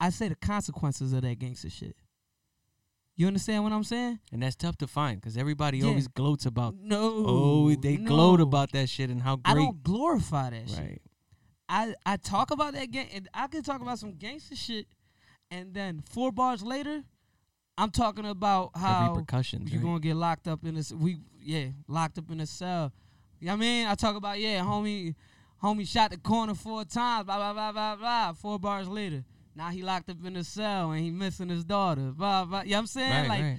I say the consequences of that gangster shit. You understand what I'm saying? And that's tough to find because everybody Yeah. always gloats about. No. Oh, they gloat about that shit and how great. I don't glorify that shit. I I talk about that gang. and I can talk about some gangster shit, and then four bars later, I'm talking about The how repercussions. you right? gonna get locked up in this. We yeah, locked up in a cell. You know what I mean? I talk about yeah, homie, homie shot the corner four times. Blah blah blah blah blah. Four bars later, now he locked up in a cell and he missing his daughter. Blah blah. You know what I'm saying? Right, like right.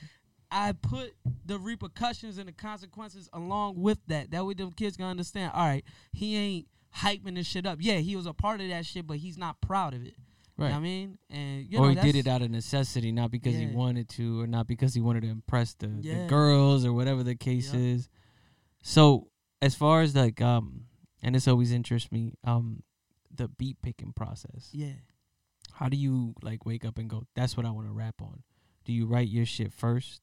I put the repercussions and the consequences along with that. That way them kids can understand, all right, he ain't hyping this shit up. Yeah, he was a part of that shit, but he's not proud of it. You Right. know what I mean? And you or know, he did it out of necessity, not because he wanted to, or not because he wanted to impress the, the girls or whatever the case Yep. is. So as far as like um, and this always interests me, um, the beat picking process. Yeah. How do you like wake up and go? That's what I want to rap on. Do you write your shit first,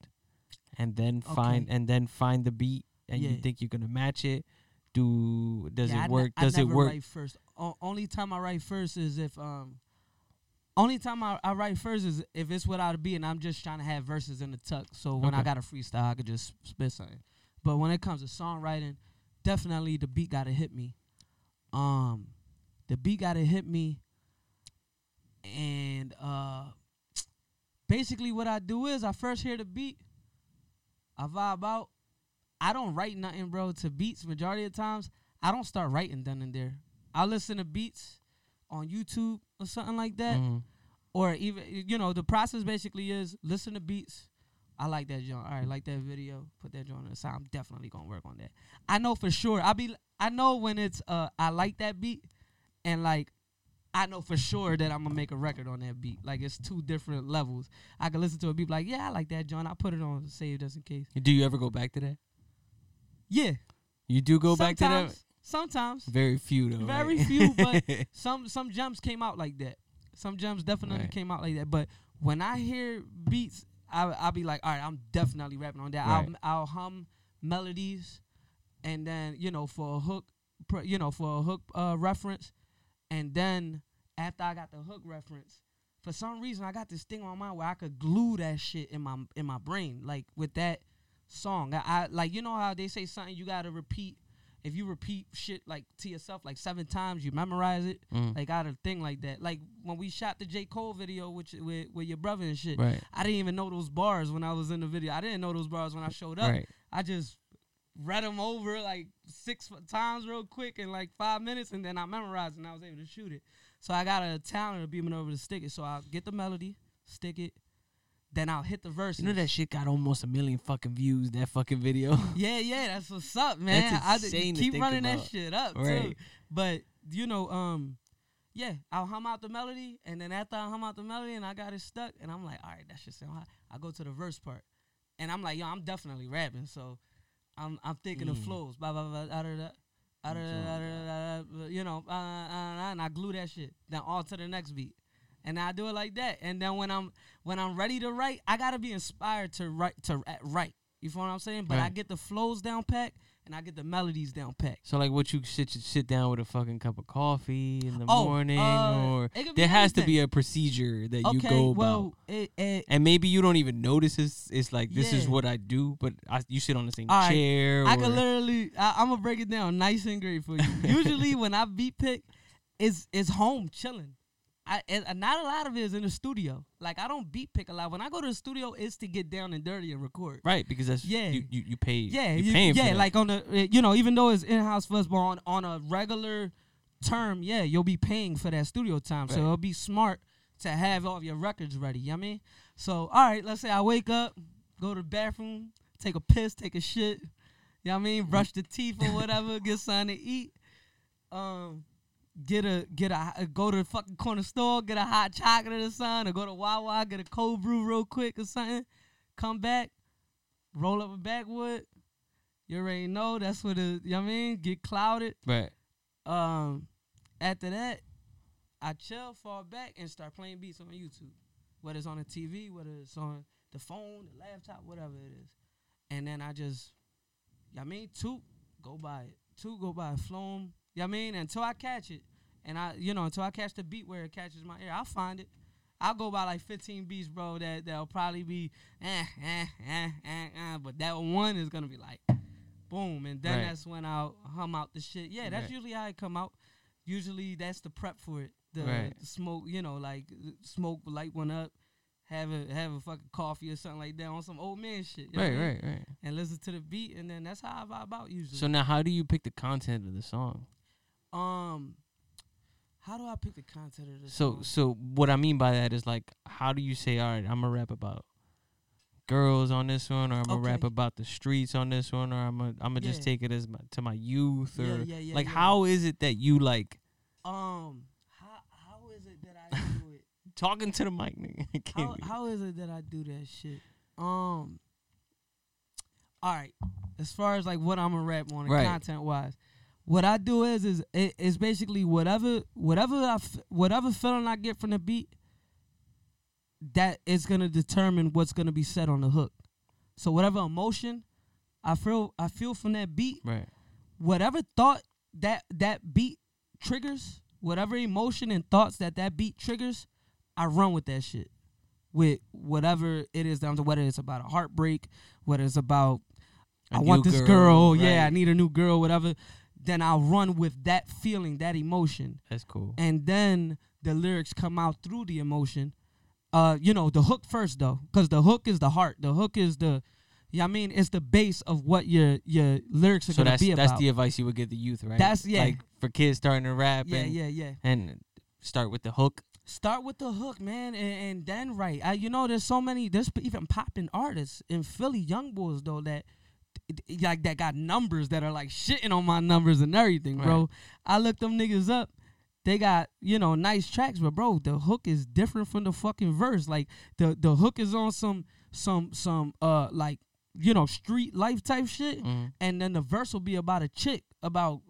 and then find and then find the beat and you think you're gonna match it? Do does Yeah, it work? I does it never work? Write first. O- only time I write first is if um. Only time I, I write first is if it's without a beat and I'm just trying to have verses in the tuck. So when I got a freestyle, I could just spit something. But when it comes to songwriting, definitely the beat gotta hit me. Um, the beat gotta hit me. And uh, basically what I do is I first hear the beat, I vibe out. I don't write nothing, bro, to beats. Majority of times, I don't start writing then and there. I listen to beats on YouTube or something like that, Mhm. or even you know the process basically is listen to beats. I like that joint. All right, like that video. Put that joint on the side. I'm definitely gonna work on that. I know for sure. I be. I know when it's. Uh, I like that beat, and like, I know for sure that I'm gonna make a record on that beat. Like it's two different levels. I can listen to a beat like, yeah, I like that John. I put it on save just in case. Do you ever go back to that? Yeah. You do go back to that. sometimes, Sometimes. Very few though. Very right? few, but some some gems came out like that. Some gems definitely Right. came out like that. But when I hear beats, I I'll be like, all right, I'm definitely rapping on that. Right. I'll I'll hum melodies, and then you know for a hook, you know for a hook uh, reference, and then after I got the hook reference, for some reason I got this thing on my where I could glue that shit in my in my brain, like with that song. I, I like you know how they say something you gotta repeat. If you repeat shit like to yourself like seven times, you memorize it. Mm. Like got a thing like that. Like when we shot the J Cole video with with, with your brother and shit. right. I didn't even know those bars when I was in the video. I didn't know those bars when I showed up. Right. I just read them over like six times real quick in like five minutes, and then I memorized and I was able to shoot it. So I got a talent of being over to stick it. So I'll get the melody, stick it, then I'll hit the verse. You know that shit got almost a million fucking views. That fucking video. Yeah, yeah, that's what's up, man. That's I d- insane keep running that shit up too. Right. But you know, um, yeah, I'll hum out the melody, and then after I hum out the melody, and I got it stuck, and I'm like, all right, that shit sound hot. I go to the verse part, and I'm like, yo, I'm definitely rapping, so I'm I'm thinking of Mm. flows, blah blah blah, out of that. Out of that, out of that, uh, you know, uh, uh, uh, and I glue that shit. Then all to the next beat, and I do it like that. And then when I'm when I'm ready to write, I gotta be inspired to write to write. You feel what I'm saying? But I get the flows down pat and I get the melodies down pat. So like, what you sit sit down with a fucking cup of coffee in the Oh, morning, uh, or there has to be a procedure that you okay, go about. well, it, it, and maybe you don't even notice it's, it's like this is what I do, but I, you sit on the same All right, chair. I or- can literally, I, I'm gonna break it down nice and great for you. Usually, when I beat pick, it's it's home chilling. I and not a lot of it is in the studio. Like I don't beat pick a lot. When I go to the studio, it's to get down and dirty and record. right because that's Yeah. you you, you pay Yeah, you paying yeah, like on the uh, you know, even though it's in house but on, on a regular term, yeah, you'll be paying for that studio time. So it'll be smart to have all of your records ready. You know what I mean? So all right, let's say I wake up, go to the bathroom, take a piss, take a shit. You know what I mean? Brush the teeth or whatever, get something to eat. Um get a get a go to the fucking corner store, get a hot chocolate or something, or go to Wawa, get a cold brew real quick or something. Come back, roll up a backwood. You already know that's what it. You know what I mean? Get clouded. right. Um, after that, I chill, fall back, and start playing beats on YouTube. Whether it's on the TV, whether it's on the phone, the laptop, whatever it is. And then I just, you know what I mean? Two, go by it. Two, go by it. Flow 'em, You know what I mean? Until I catch it. And I, you know, until I catch the beat where it catches my ear, I'll find it. I'll go by like 15 beats, bro, that, that'll probably be, eh, eh, eh, eh, eh. But that one is going to be like, boom. And then Right. that's when I'll hum out the shit. Yeah, that's Right. usually how it come out. Usually that's the prep for it. The, Right. the smoke, you know, like smoke, light one up, have a have a fucking coffee or something like that on some old man shit. Right, I mean? right, right. And listen to the beat, and then that's how I vibe out usually. So now, how do you pick the content of the song? um, how do I pick the content of this? So, song? so what I mean by that is like, how do you say, all right, I'm gonna rap about girls on this one, or I'm gonna rap about the streets on this one, or I'm gonna, I'm gonna just take it as my, to my youth, or Yeah, yeah, yeah, like, yeah. how is it that you like um, how how is it that I do it? talking to the mic, nigga? How, how is it that I do that shit? Um. All right, as far as like what I'm gonna rap on, Right. content wise, what I do is is it, it's basically whatever whatever I f- whatever feeling I get from the beat, that is gonna determine what's gonna be said on the hook. So whatever emotion I feel I feel from that beat, Right. whatever thought that that beat triggers, whatever emotion and thoughts that that beat triggers, I run with that shit. With whatever it is down to whether it's about a heartbreak, whether it's about A I want this girl, yeah, I need a new girl, whatever. Then I'll run with that feeling, that emotion That's cool. and then the lyrics come out through the emotion. Uh, you know, the hook first though, because the hook is the heart. The hook is the, yeah, I mean, it's the base of what your your lyrics are So gonna that's be about. that's the advice you would give the youth, right? That's- yeah. Like for kids starting to rap yeah, and yeah, yeah. and start with the hook. Start with the hook, man, and, and then right. I, you know, there's so many. There's even popping artists in Philly, young boys though that. Like that got numbers that are like shitting on my numbers and everything, bro. Right. I looked them niggas up. They got you know nice tracks, but bro, the hook is different from the fucking verse. Like the the hook is on some some some uh like you know street life type shit, Mhm. and then the verse will be about a chick, about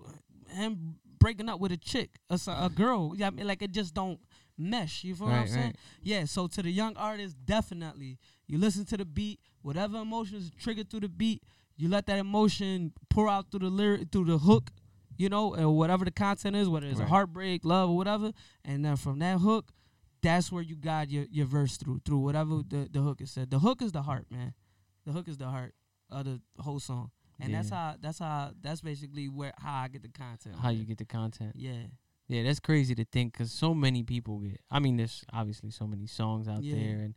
him breaking up with a chick, a, a girl. Yeah, I mean, like it just don't mesh. You feel what I'm saying? right. Yeah. So to the young artist, definitely you listen to the beat, whatever emotions triggered through the beat, you let that emotion pour out through the lyric, through the hook, you know, or whatever the content is, whether it's a heartbreak, love, or whatever, and then from that hook, that's where you guide your, your verse through, through whatever the, the hook is said. The hook is the heart, man. The hook is the heart of the whole song, and that's how that's how that's basically where how I get the content. How you get the content. Yeah. Yeah, that's crazy to think because so many people get. I mean, there's obviously so many songs out Yeah. there, and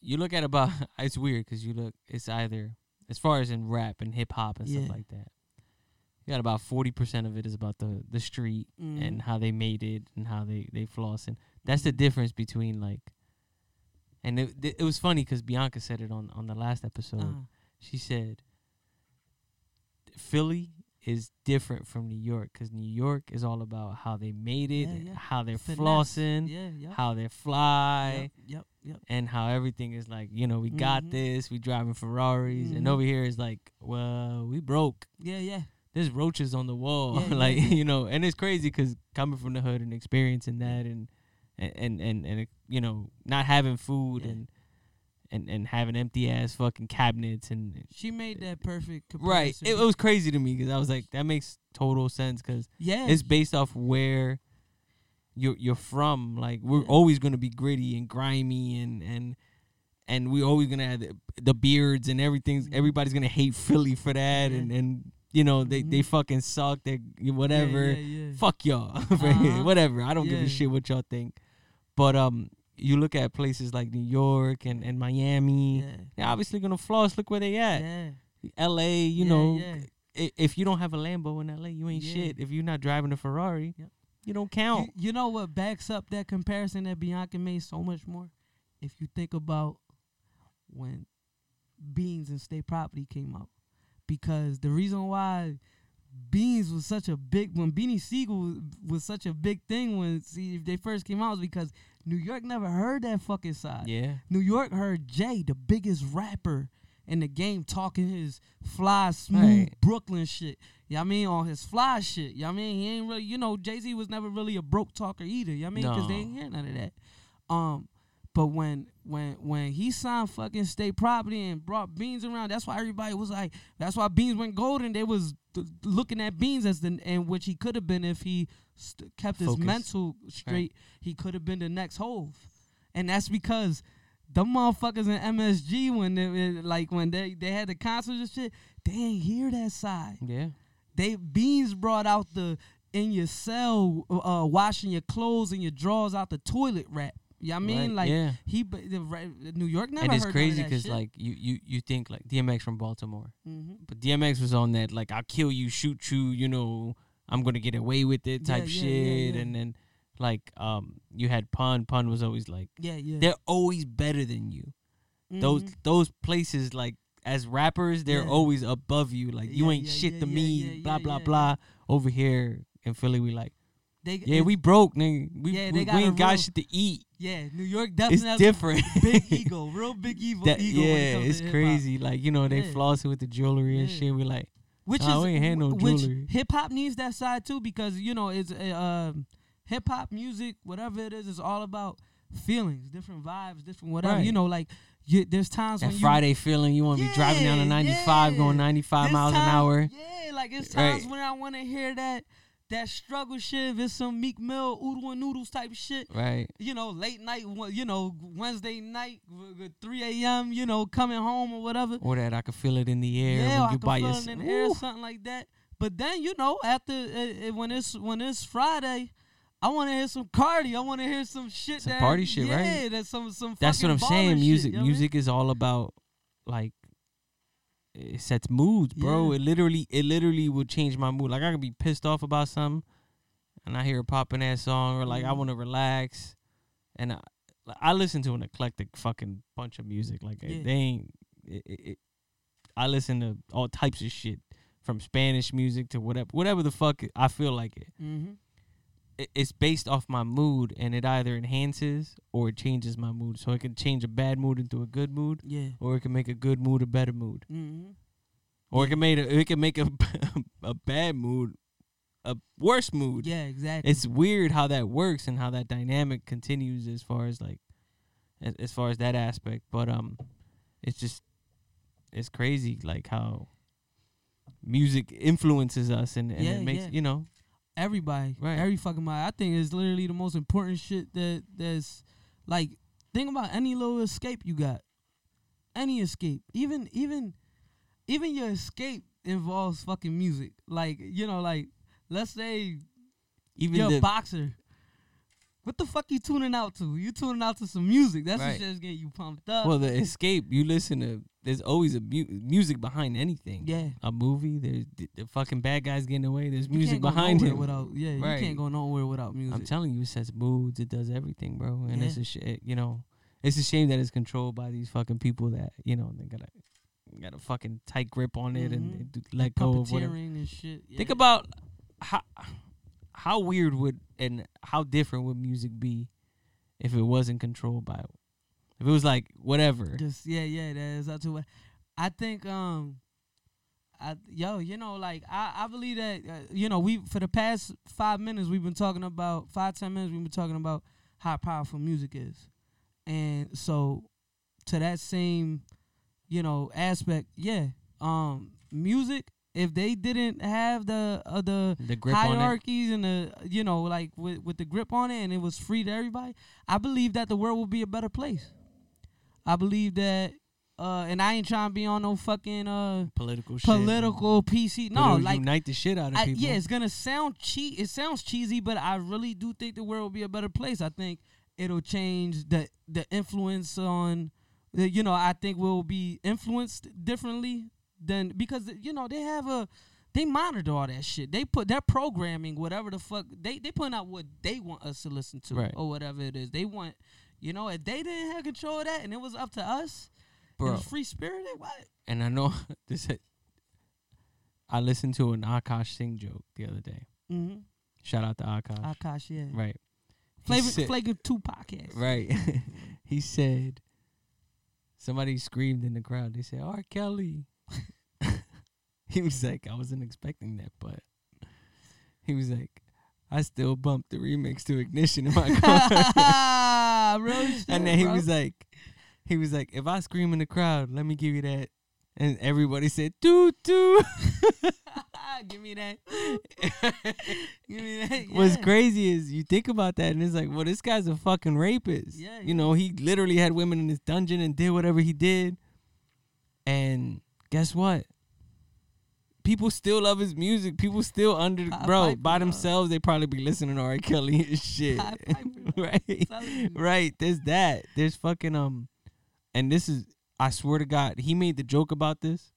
you look at about. It's weird because you look. It's either as far as in rap and hip hop and Yeah. stuff like that. You got about forty percent of it is about the the street Mhm. and how they made it and how they they floss, and that's the difference between like. And it it, it was funny because Bianca said it on on the last episode. Uh, She said Philly is different from New York because New York is all about how they made it, Yeah, yeah. how they're finesse. flossing, Yeah. Yep. how they fly, Yep. Yep. And how everything is like, you know, we got Mhm. this, we driving Ferraris, and Mhm. over here is like, well, we broke. Yeah. Yeah. There's roaches on the wall, like you know, and it's crazy because coming from the hood and experiencing that, and and and and, you know, not having food and. And, and having empty ass fucking cabinets and She made that perfect Right. It, it was crazy to me because I was like, that makes total sense because yeah. it's based off where you're you're from. Like we're Yeah. always gonna be gritty and grimy and and and we're always gonna have the, the beards and everything's Mhm. everybody's gonna hate Philly for that Yeah. and and you know they they Mhm. fucking suck. They whatever. Yeah, Fuck y'all. Uh-huh. whatever. I don't give a shit what y'all think. But um, you look at places like New York and and Miami. yeah. They're obviously gonna floss. Look where they at. Yeah. L.A. You Yeah, know, if you don't have a Lambo in LA, you ain't shit. If you're not driving a Ferrari, Yep. you don't You, count. you know what backs up that comparison that Bianca made so much more? If you think about when Beans and State Property came out. Because the reason why Beans was such a big when Beanie Sigel was, was such a big thing when see if they first came out was because New York never heard that fucking side. yeah, New York heard Jay, the biggest rapper in the game, talking his fly, smooth Right. Brooklyn shit. Yeah, I mean on his fly shit. Yeah, I mean he ain't really, you know, Jay Z was never really a broke talker either. Yeah, I mean because they ain't hear none of that. Um, but when when when he signed fucking state property and brought Beans around, that's why everybody was like, that's why Beans went golden. They was th- looking at Beans as the and which he could have been if he st- kept his mental straight. He could have been the next Hove, and that's because the motherfuckers in MSG when they eh, like when they they had the concerts and shit, they ain't hear that side. yeah, They Beans brought out the in your cell uh, washing your clothes and your drawers out the toilet rap. Yeah, I mean Right, like yeah. he b- the, ra- New York never and it's crazy because like you you you think like DMX from Baltimore, hmm but DMX was on that like I'll kill you, shoot you, you know, I'm gonna get away with it type yeah, shit, yeah, yeah. and then like um you had Pun, Pun was always like yeah yeah they're always better than you. Those Mhm. those places like as rappers they're always above you. Like you ain't shit to me. blah blah blah. Over here in Philly, we like. They, Yeah, we broke, nigga. We, Yeah, we, they we ain't got real- shit to eat. yeah New York It's different. big ego, real big evil That- ego. yeah, to it's crazy. Like you know, they Yeah. flossing with the jewelry and Yeah. shit. We like, which Nah, is we ain't had no jewelry. hip hop needs that side too because you know it's uh, hip hop music whatever it is is all about feelings different vibes different whatever Right. you know like you, there's times That when Friday feeling, you want to be driving down the 95, yeah. going 95 There's miles an hour. Yeah, like it's Right. times when I want to hear that that struggle shit. If it's some Meek Mill, Oodle and Noodles type shit. Right. You know, late night. You know, Wednesday night, 3 a.m. You know, coming home or whatever. Or that I could feel it in the air yeah, when I you can by feel yourself. it in the air, something like that. But then you know, after uh, uh, when it's when it's Friday, I want to hear some Cardi. I want to hear some shit. Some that, party shit, right? Yeah, that's some some. That's what I'm saying. baller Music, you know what I mean? music is all about like it sets moods, bro. Yeah. It literally, it literally will change my mood. Like I could be pissed off about something, and I hear a popping ass song, or like I Mhm. want to relax, and I, I listen to an eclectic fucking bunch of music. Like Yeah. they ain't. It, it, it, I listen to all types of shit, from Spanish music to whatever, whatever the fuck I feel like it. Mhm. It- it's based off my mood and it either enhances or it changes my mood. So it can change a bad mood into a good mood Yeah. or it can make a good mood a better mood. Mm-hmm. Or it can make a, it can make a a bad mood a worse mood. Yeah, exactly. It's weird how that works and how that dynamic continues as far as like as, as far as that aspect, but um it's just it's crazy like how music influences us and, and Yeah, it makes yeah. you know everybody, Right. every fucking body. I think it's literally the most important shit that that's like. Think about any little escape you got, any escape, even even even your escape involves fucking music. Like you know, like let's say even you're the a boxer. What the fuck you tuning out to? You tuning out to some music. That's Right. getting you pumped up. Well, the escape, you listen to. There's always a mu- music behind anything. yeah. A movie, there's the, the fucking bad guys getting away. There's You music can't go behind it. Without, yeah, you can't go nowhere without music. I'm telling you, it sets moods. It does everything, bro. And it's a sh- you know, it's a shame that it's controlled by these fucking people that you know they got a got a fucking tight grip on it and Mhm. they do, let go of whatever. And shit. Think about how how weird would and how different would music be if it wasn't controlled by if it was like whatever. Just yeah, yeah, that is up. I think um I yo, you know, like I, I believe that uh, you know, we for the past five minutes we've been talking about five, ten minutes we've been talking about how powerful music is. And so to that same, you know, aspect, yeah. Um music, if they didn't have the uh, the The grip on it. hierarchies and the you know like with with the grip on it and it was free to everybody i believe that the world would be a better place i believe that uh and i ain't trying to be on no fucking uh Political shit. political pc no like unite the shit out of I, people. yeah it's gonna sound cheap it sounds cheesy but i really do think the world will be a better place i think it'll change the the influence on you know i think we'll be influenced differently than because you know they have a they monitor all that shit. They put their programming, whatever the fuck they they putting out what they want us to listen to Right. or whatever it is. They want, you know, if they didn't have control of that and it was up to us, it bro. was free spirited. What? And I know this. I listened to an Akaash Singh joke the other day. Mm-hmm. Shout out to Akaash. Akaash, yeah. Right. Flavor said- Flavor Two podcast. Right. he said. Somebody screamed in the crowd. They said, "R. Kelly." he was like, "I wasn't expecting that," but he was like, "I still bumped the remix to Ignition in my car." Shit, and then he bro. was like, he was like, if I scream in the crowd, let me give you that. And everybody said, doo doo. Give me that. Give me that. What's crazy is you think about that and it's like, well, this guy's a fucking rapist. Yeah, You know, he literally had women in his dungeon and did whatever he did. And guess what? People still love his music. People still under Pied bro Piper, by bro. themselves. They probably be listening to R. Kelly and shit, Pied Piper, bro. right? Right there's that there's fucking um and this is i swear to god he made the joke about this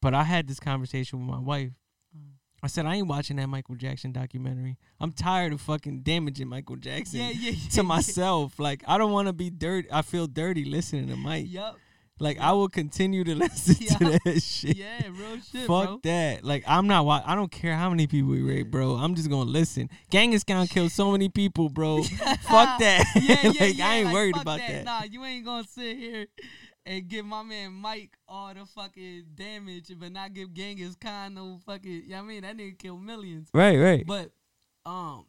but i had this conversation with my wife Mm. i said i ain't watching that michael jackson documentary i'm tired of fucking damaging michael jackson Yeah, yeah, yeah. to myself like i don't want to be dirty i feel dirty listening to mike Yup. Like i will continue to listen to that shit Yeah, real shit, Fuck bro. that. Like I'm not wa- I don't care how many people we rape, bro. I'm just gonna listen. Genghis Khan killed so many people, bro. Fuck that. Yeah, yeah, like yeah. I ain't like, worried about that. Nah, you ain't gonna sit here and give my man Mike all the fucking damage, but not give Genghis Khan no fucking. You know what I mean? That nigga killed millions. Right, right. But um,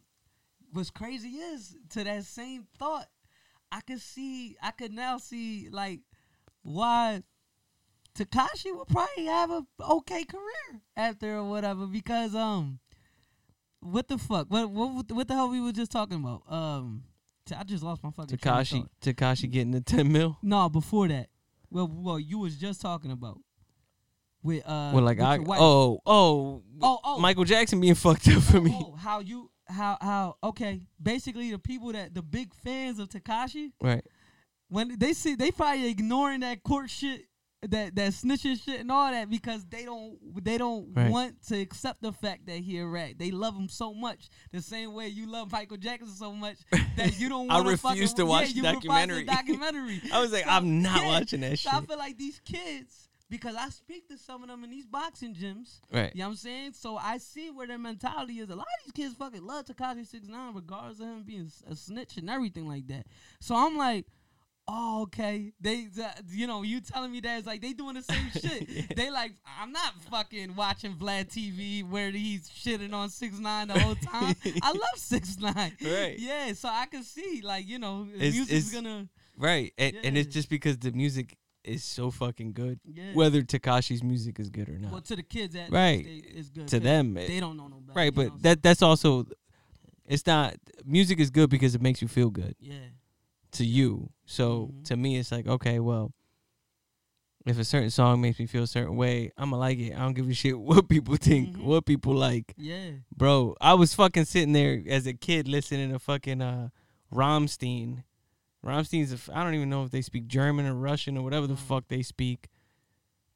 what's crazy is to that same thought, I could see, I could now see like why Tekashi will probably have a okay career after or whatever because um what the fuck what what what the hell we were just talking about um t- I just lost my fucking Tekashi. Tekashi getting the ten mil. no before that well well you was just talking about with uh well, like I oh oh oh oh Michael Jackson being fucked up for me. oh, how you how how okay basically the people that the big fans of Tekashi Right. When they see they probably ignoring that court shit that that snitching shit and all that because they don't they don't Right. want to accept the fact that he a rat. They love him so much the same way you love Michael Jackson so much that you don't I want refuse to watch yeah, documentary. the documentary. I was like, So, I'm not yeah, watching that So shit. I feel like these kids because I speak to some of them in these boxing gyms. Right. You know what I'm saying? So I see where their mentality is. A lot of these kids fucking love Tekashi Six Nine, regardless of him being a snitch and everything like that. So I'm like, oh, okay. They, th- you know, you telling me that it's like they doing the same shit. They like, I'm not fucking watching Vlad TV where he's shitting on Six Nine the whole time. I love Six Nine. Right. Yeah. So I can see, like, you know, It's- music's it's- gonna, Right. And and it's just because the music is so fucking good. yeah. Whether Tekashi's music is good or not. well, to the kids, that Right. is good. to them, it- they don't know no better. right, know but that that's also it's not music is good because it makes you feel good yeah. To you. So Mhm. to me it's like, okay, well, if a certain song makes me feel a certain way, I'ma like it. I don't give a shit what people think, Mhm. what people like. Yeah. Bro, I was fucking sitting there as a kid listening to fucking uh Rammstein. Rammstein's a f- I don't even know if they speak German or Russian or whatever the Mm. fuck they speak.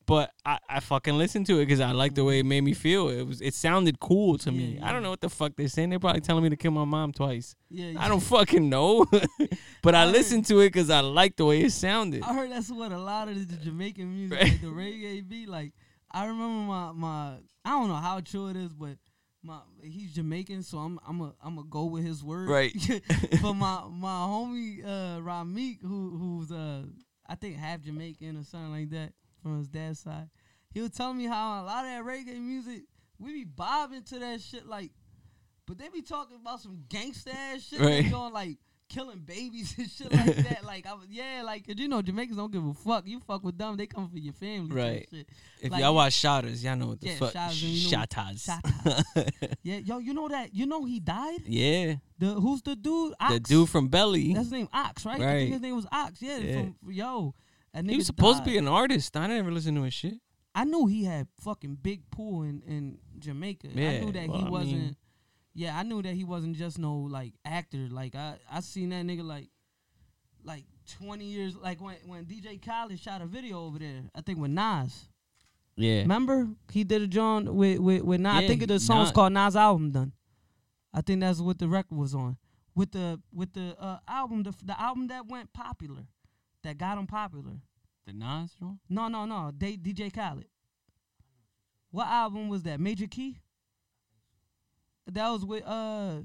But I, I fucking listened to it because I liked the way it made me feel. It was it sounded cool to me. Yeah, I don't know what the fuck they're saying. They're probably telling me to kill my mom twice. Yeah. I don't fucking know. but I I heard- listened to it because I liked the way it sounded. I heard that's what a lot of the Jamaican music, Right. like the reggae beat. like. I remember my my I don't know how true it is, but my he's Jamaican, so I'm I'm a I'm a go with his word. Right. but my my homie uh Ramik, who who's uh I think half Jamaican or something like that from his dad's side, he was telling me how a lot of that reggae music we be bobbing to that shit like, but they be talking about some gangsta ass shit, Right. they going like killing babies and shit like that. Like I was yeah, like 'cause you know Jamaicans don't give a fuck. You fuck with them, they come for your family. Right. Shit. if like- y'all watch Shottas, y'all know what the Yeah, fuck Shottas, you know- Shottas. Yeah, yo, you know that? You know he died. yeah. The who's the dude? Ox. The dude from Belly. That's his name, Ox, right? I Right. think his name was Ox. Yeah, Yeah. from yo. That He was nigga supposed to be an artist. I didn't never listened to his shit. I knew he had fucking big pool in, in Jamaica. I knew that well, he wasn't. mean- yeah, I knew that he wasn't just no like actor. Like I, I seen that nigga like, like twenty years. Like when when DJ Khaled shot a video over there. I think with Nas. Yeah. Remember he did a joint with with, with Nas. I think the song's Nas- called Nas album done. I think that's what the record was on. With the with the uh, album, the the album that went popular, that got him popular. The Nas one? No, no, no. They, DJ Khaled. What album was that? Major Key. That was with uh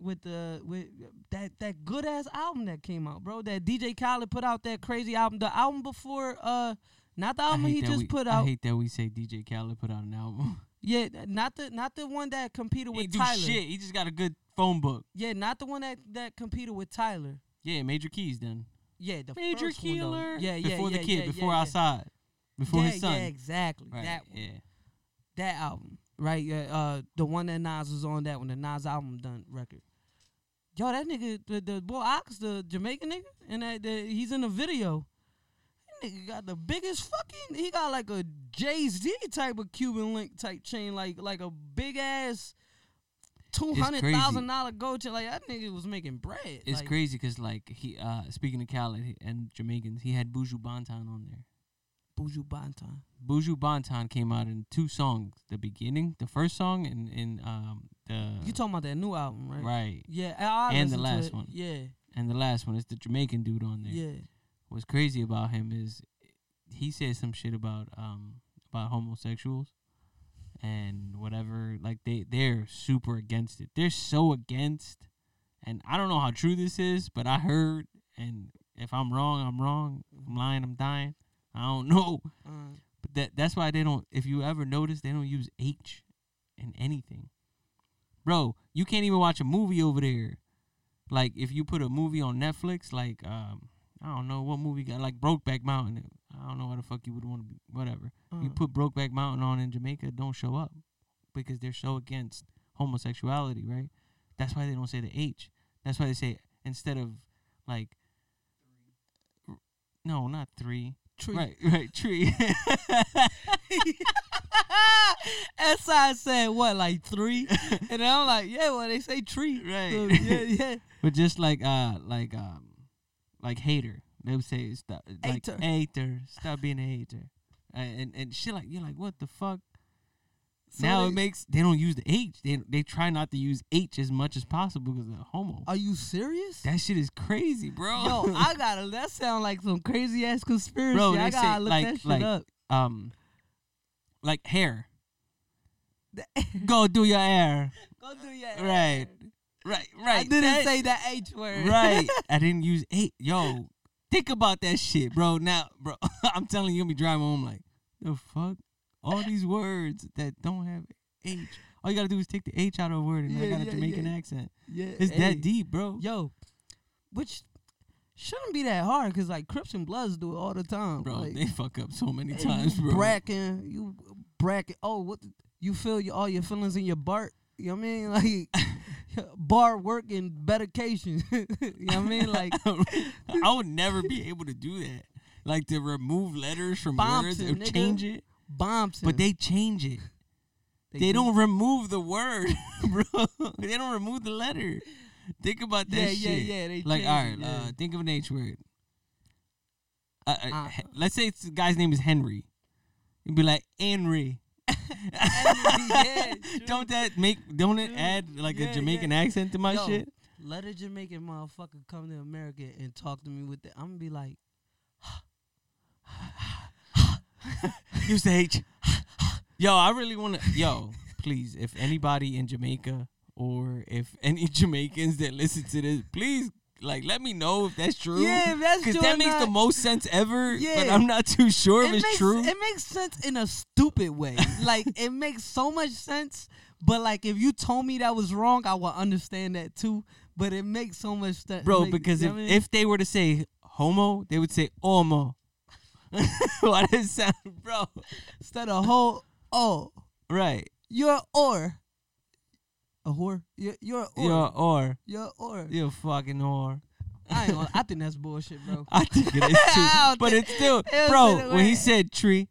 with the with that that good ass album that came out, bro. That DJ Khaled put out that crazy album. The album before uh not the album he just we, put out. I hate that we say DJ Khaled put out an album. Yeah, not the not the one that competed with do Tyler. shit. He just got a good phone book. Yeah, not the one that that competed with Tyler. Yeah, Major Keys then. Yeah, the Major first one, though. Killer. Yeah, yeah, Before yeah, the kid, yeah, before yeah, outside. Before yeah, his son. Yeah, exactly. right. That one. yeah. that album, right? Yeah, uh, the one that Nas was on that one, the Nas album done record. Yo, that nigga, the, the boy Ox, the Jamaican nigga, and that the, he's in the video. That nigga got the biggest fucking. He got like a Jay Z type of Cuban link type chain, like like a big ass two hundred thousand dollar gold chain. Like that nigga was making bread. It's like, crazy because like he uh speaking of Khaled and Jamaicans, he had Buju Banton on there. Buju Banton. Buju Banton came out in two songs. The beginning, the first song, and in um the You talking about that new album, right? right, Yeah, I, I And the last one. Yeah, and the last one is the Jamaican dude on there. yeah. What's crazy about him is he said some shit about um about homosexuals and whatever. Like they they're super against it. They're so against, and I don't know how true this is, but I heard, and if I'm wrong, I'm wrong. If I'm lying, I'm dying. I don't know, Uh, but that that's why they don't. If you ever notice, they don't use H in anything, bro. You can't even watch a movie over there. Like if you put a movie on Netflix, like um, I don't know what movie got like Brokeback Mountain. I don't know why the fuck you would want to be. Whatever. You Uh, put Brokeback Mountain on in Jamaica, don't show up because they're so against homosexuality, right? That's why they don't say the H. That's why they say instead of like. r- No, not three. tree. Right, right, tree. SI said what, like three? and I'm like, yeah, well they say tree. Right. So, yeah, yeah. but just like uh like um like hater. They would say stop like Hater. hater. Stop being a hater. Uh, and and shit like you're like what the fuck? So now they- it makes they don't use the H. They they try not to use H as much as possible because they're homo. Are you serious? that shit is crazy, bro. Yo, I gotta. That sound like some crazy ass conspiracy. Bro, I gotta say, look like- that shit like- up. um like hair. Go do your hair. Go do your Right. Right, right. I didn't That- say that H word. right. I didn't use eight. Yo, think about that shit, bro. Now, bro, I'm telling you, you'll be driving home like, the fuck? All these words that don't have H. All you gotta do is take the H out of a word, and I Yeah, got a yeah, Jamaican yeah. accent. yeah. It's hey, that deep, bro. Yo, which shouldn't be that hard because like Crips and Bloods do it all the time. Bro, like, they fuck up so many hey, times, bro. Bracking, you bracket. Oh, what? the- you feel your, all your feelings in your Bart. You know what I mean? Like bar work and medication. you know what I mean? Like I would never be able to do that. Like to remove letters from words Bompton, or nigga. change it, bombs. but they change it. They, do- don't remove the word, bro. they don't remove the letter. Think about that Yeah, shit. yeah, yeah. They Like, all it, yeah. uh, think of an H word. Uh, uh, Uh, let's say it's the guy's name is Henry. You'd be like Henry. Yeah, don't that make? Don't it True. add like Yeah, a Jamaican yeah. accent to my Yo, shit? Let a Jamaican motherfucker come to America and talk to me with it. I'm gonna be like, Use the H. Yo, I really want to. Yo, please, if anybody in Jamaica or if any Jamaicans that listen to this, please, like, let me know if that's true. yeah, that's Because that makes the most sense ever. Yeah. But I'm not too sure if it's makes, true. It makes sense in a stupid way. like it makes so much sense. But like if you told me that was wrong, I would understand that too. But it makes so much sense, Bro, make- because you if, know I mean? if they were to say homo, they would say homo. Why does it sound, bro? instead of whole oh Right. you're or a whore you're you're or You're or. you're or You're a fucking whore. I ain't gonna, I think that's bullshit, bro. I think it is too. but it's still, it bro, when he said tree.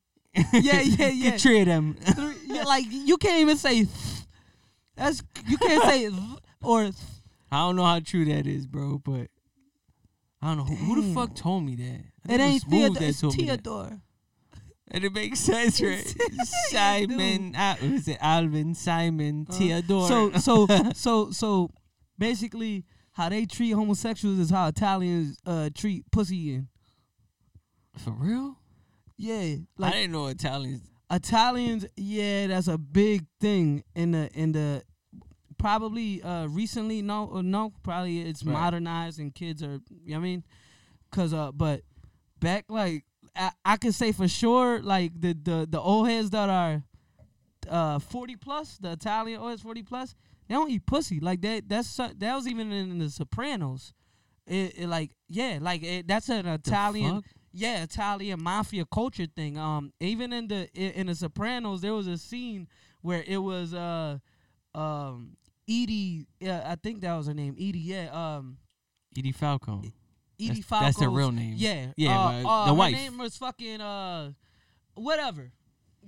Yeah, yeah, yeah. Get three of them. Yeah, like you can't even say that's you can't say or I don't know how true that is, bro, but I don't know who, who the fuck told me that. I it ain't Theodore, that it's told me that. Theodore. And it makes sense, right? Yeah, it do. Simon, uh, was it Alvin, Simon, Uh, Theodore? So so so so basically how they treat homosexuals is how Italians uh treat pussy in. for real? Yeah. I Like didn't know Italians. Italians, yeah, that's a big thing in the in the probably uh recently no uh, no probably it's Right. modernized and kids are you know what I mean cuz uh but back like I, I can say for sure like the the the old heads that are uh 40 plus the Italian old heads 40 plus they don't eat pussy like that that's that was even in the Sopranos it, it like yeah like it, that's an Italian yeah, Italian mafia culture thing. Um, even in the in the Sopranos, there was a scene where it was uh, um, Edie. Yeah, I think that was her name. Edie. Yeah. Um, Edie Falco. Edie that's, Falco. that's her real name. Yeah. Yeah, uh, but uh, the her name was fucking uh, whatever,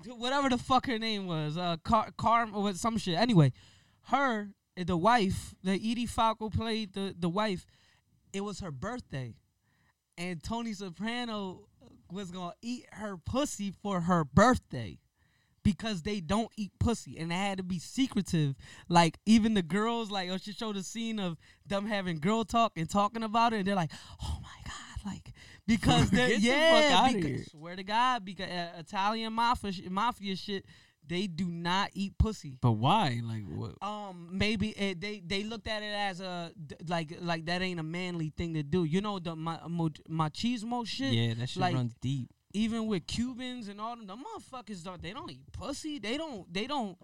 whatever the fuck her name was. Uh, Car Carm or some shit. Anyway, her the wife, the Edie Falco played the the wife. It was her birthday, and Tony Soprano was gonna eat her pussy for her birthday. Because they don't eat pussy, and it had to be secretive. Like even the girls, like oh, she showed a scene of them having girl talk and talking about it, and they're like, "Oh my god!" Like because they're the yeah, outta because, swear to God, because uh, Italian mafia sh- mafia shit, they do not eat pussy. But why? Like, what? Um, maybe it, they they looked at it as a like like that ain't a manly thing to do. You know the ma- mo- machismo shit. Yeah, that shit like- runs deep. Even with Cubans and all them, the motherfuckers don't they don't eat pussy. They don't they don't.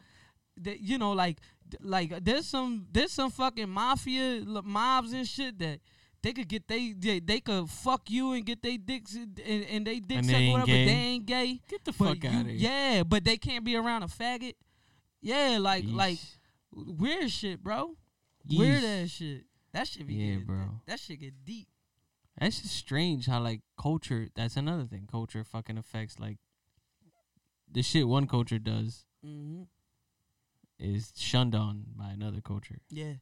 They, you know like like there's some there's some fucking mafia mobs and shit that they could get they they, they could fuck you and get they dicks and, and they dicks And they ain't whatever. gay? They ain't gay. Get the fuck you- out of here. Yeah, but they can't be around a faggot. Yeah, like like weird shit, bro. Weird Yeesh. ass shit. That should be Yeah, get- bro. That, that shit get deep. That's just strange how like culture. That's another thing. Culture fucking affects like the shit one culture does Mm-hmm. is shunned on by another culture. Yeah.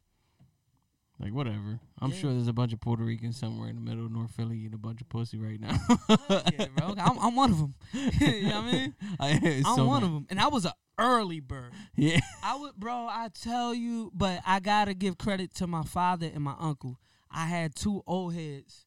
Like whatever. I'm Yeah. sure there's a bunch of Puerto Ricans somewhere in the middle of North Philly eating a bunch of pussy right now. yeah, bro. I'm, I'm one of them. you know what I mean? I, I'm so one bad. of them, and I was a early bird. Yeah. I would, bro. I tell you, but I gotta give credit to my father and my uncle. I had two old heads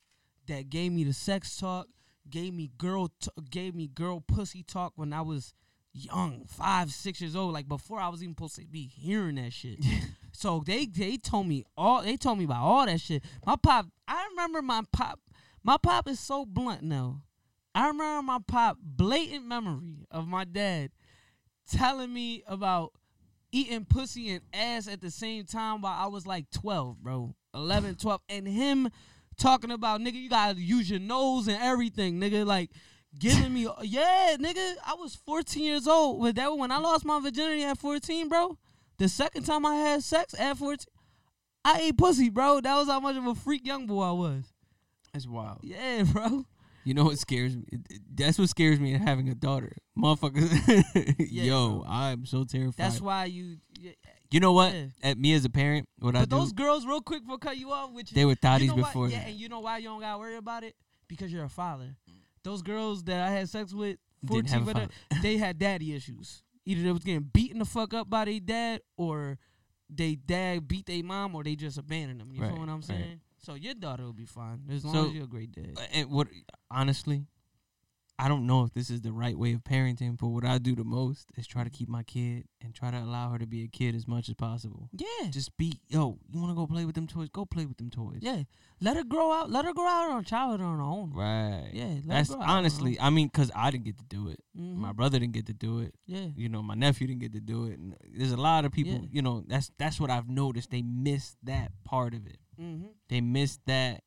that gave me the sex talk, gave me girl, t- gave me girl pussy talk when I was young, five, six years old. Like before I was even supposed to be hearing that shit. so they they told me all. They told me about all that shit. My pop. I remember my pop. My pop is so blunt now. I remember my pop blatant memory of my dad telling me about eating pussy and ass at the same time while I was like 12, bro. 11, 12. And him talking about, nigga, you gotta use your nose and everything, nigga. Like, giving me, yeah, nigga. I was 14 years old. With that, when I lost my virginity at 14, bro, the second time I had sex at 14, I ate pussy, bro. That was how much of a freak young boy I was. That's wild. Yeah, bro. You know what scares me? That's what scares me in having a daughter. Motherfuckers. Yeah, Yo. I'm so terrified. That's why you. Yeah. you know what? Yeah. At me as a parent, what I But do, those girls, real quick, will cut you off. Which they were thotties you know why- before. Yeah, and you know why you don't gotta worry about it? Because you're a father. Those girls that I had sex with, 14, have whatever, they had daddy issues. Either they was getting beaten the fuck up by their dad, or they dad beat their mom, or they just abandoned them. You Right, know what I'm right. So your daughter will be fine as long So- as you're a great dad. and what honestly i don't know if this is the right way of parenting but what i do the most is try to keep my kid and try to allow her to be a kid as much as possible Yeah, just be yo you want to go play with them toys go play with them toys yeah. Let her grow out. Let her grow out on childhood on her own. right Yeah, that's grow out on her honestly i mean because i didn't get to do it Mhm. my brother didn't get to do it Yeah, you know my nephew didn't get to do it and there's a lot of people Yeah. you know that's that's what i've noticed they miss that part of it mm-hmm. they miss that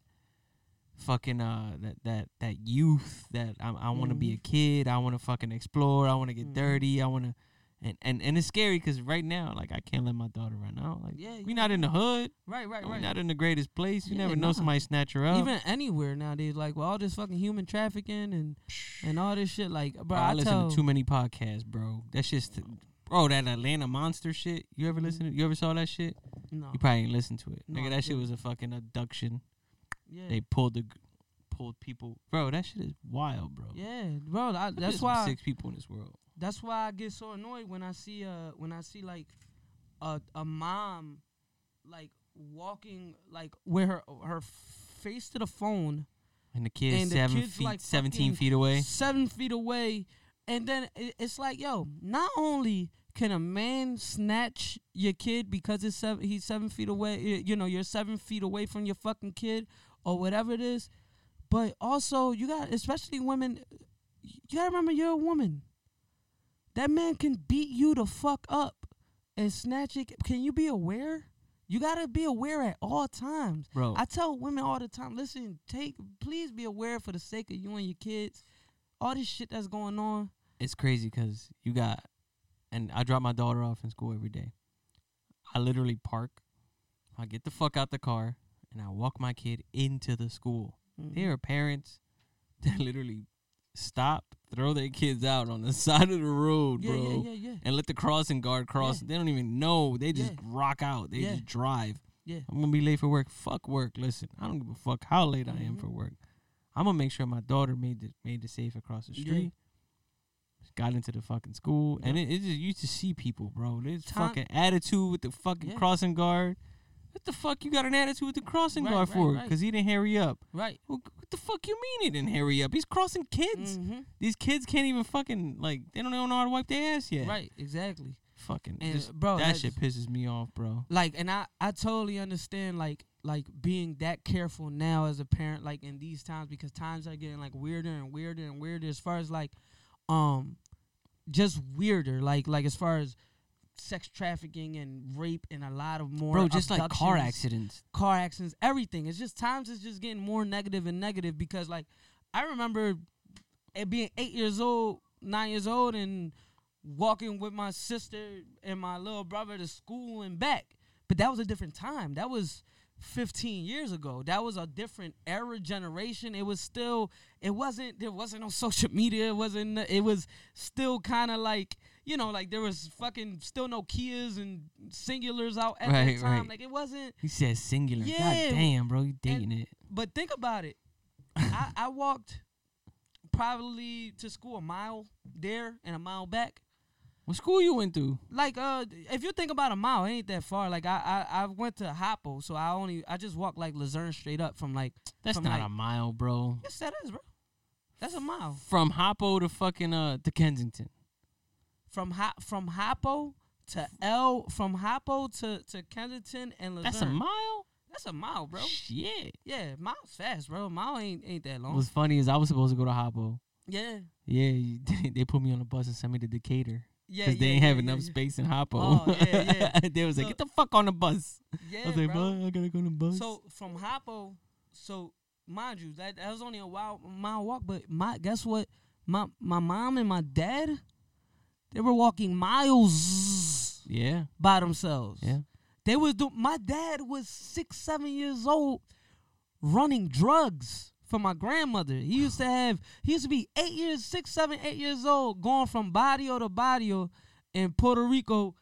fucking uh that that that youth that I, I want to be a kid I want to fucking explore I want to get Mhm. dirty I want to and, and and it's scary because right now like I can't let my daughter run out like yeah. we you- not in the hood Right, right, right. we right. not in the greatest place you Yeah, never know nah. somebody snatch her up Even anywhere nowadays, like with all this fucking human trafficking and and all this shit, like bro, Bro, I, I, listen tell, to too many podcasts bro that's just bro that Atlanta monster shit you ever Mhm. listen to, you ever saw that shit no, you probably ain't listened to it No, nigga I that shit didn't. was a fucking abduction yeah, they pulled the pulled people bro that shit is wild bro yeah, bro. I, that's why six people in this world. that's why I get so annoyed when I see uh when I see like a a mom like walking like with her her face to the phone And the kid's And the kid's, feet, like, seventeen feet away. seven feet away, and then it's like, yo, not only can a man snatch your kid because it's seven, he's seven feet away, you know, you're seven feet away from your fucking kid or whatever it is, but also you got, especially women, you gotta remember you're a woman. That man can beat you the fuck up and snatch it. Can you be aware? You gotta be aware at all times. Bro, I tell women all the time, listen, take please be aware for the sake of you and your kids. All this shit that's going on. It's crazy because you got, and I drop my daughter off in school every day. I literally park, I get the fuck out the car, and I walk my kid into the school. Mhm. There are parents that literally stop, throw their kids out on the side of the road, yeah, bro. yeah, yeah, And let the crossing guard cross. They don't even know. They just rock out. They just drive. yeah. I'm gonna be late for work. Fuck work. Listen, I don't give a fuck how late I am Mhm. for work. I'm gonna make sure my daughter made the made it safe across the street. Got into the fucking school, and it, it just used to see people, bro. This Time- fucking attitude with the fucking Yeah. crossing guard. What the fuck you got an attitude with the crossing Right, guard right, for? right. Because he didn't hurry up. Right. Well, what the fuck you mean he didn't hurry up? He's crossing kids. hmm These kids can't even fucking like they don't even know how to wipe their ass yet. Right. Exactly. Fucking And just- bro, that shit pisses me off, bro. Like, and I I totally understand like like being that careful now as a parent, like in these times because times are getting like weirder and weirder and weirder as far as like um just weirder like like as far as sex trafficking and rape and a lot of more Bro, just like car accidents. car accidents, everything. It's just times it's just getting more negative and negative because like I remember it being eight years old, nine years old, and walking with my sister and my little brother to school and back. But that was a different time. That was 15 years ago. That was a different era generation. It was still it wasn't there wasn't no social media. It wasn't it was still kind of like, you know, like there was fucking still no Kias and singulars out at Right, that time. right. Like it wasn't He said singular. Yeah, God damn, bro, you dating it. but think about it. I, I walked probably to school a mile there and a mile back. What school you went to? Like uh, if you think about a mile, it ain't that far. Like I I, I went to Hoppo, so I only I just walked like Luzerne straight up from like. That's from not like, a mile, bro. Yes, that is, bro. That's a mile From Hoppo to fucking uh to Kensington. from Hop from Hoppo to L from Hoppo to to Kensington and Luzerne. That's a mile, That's a mile, bro. Shit. Yeah, miles fast, bro. Mile ain't ain't that long. What's funny is I was supposed to go to Hoppo. yeah. Yeah, you- they put me on a bus and sent me to Decatur Yeah, because yeah, they ain't yeah, have enough space in Hoppo. Oh, yeah, yeah. they was like, "Get the fuck on the bus." Yeah, I was like, bro. "Bro, I gotta go on the bus." So from Hoppo, so mind you, that, that was only a wild mile walk. But my guess what? My my mom and my dad, they were walking miles yeah, by themselves. yeah. They was do. My dad was six, seven years old, running drugs for my grandmother. He used to have. He used to be eight years, six, seven, eight years old, going from barrio to barrio in Puerto Rico.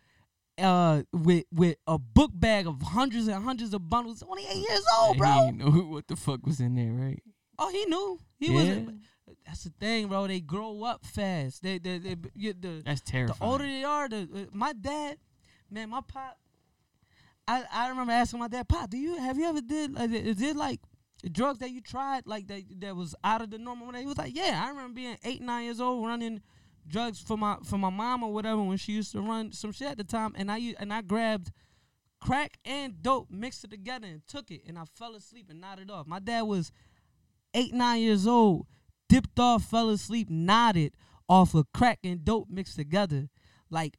Uh, with with a book bag of hundreds and hundreds of bundles. Only eight years old, He bro. didn't know what the fuck was in there, right? Oh, he knew. He Yeah. wasn't. That's the thing, bro. They grow up fast. They, they, they you, the That's terrible. the older they are, the uh, my dad, man, my pop. I I remember asking my dad, Pop, do you have you ever did like, is it like drugs that you tried like that that was out of the normal? He was like, Yeah, I remember being eight nine years old running drugs for my for my mom or whatever when she used to run some shit at the time, and I and I grabbed crack and dope, mixed it together, and took it, and I fell asleep and nodded off. My dad was eight nine years old, dipped off, fell asleep, nodded off of crack and dope mixed together, like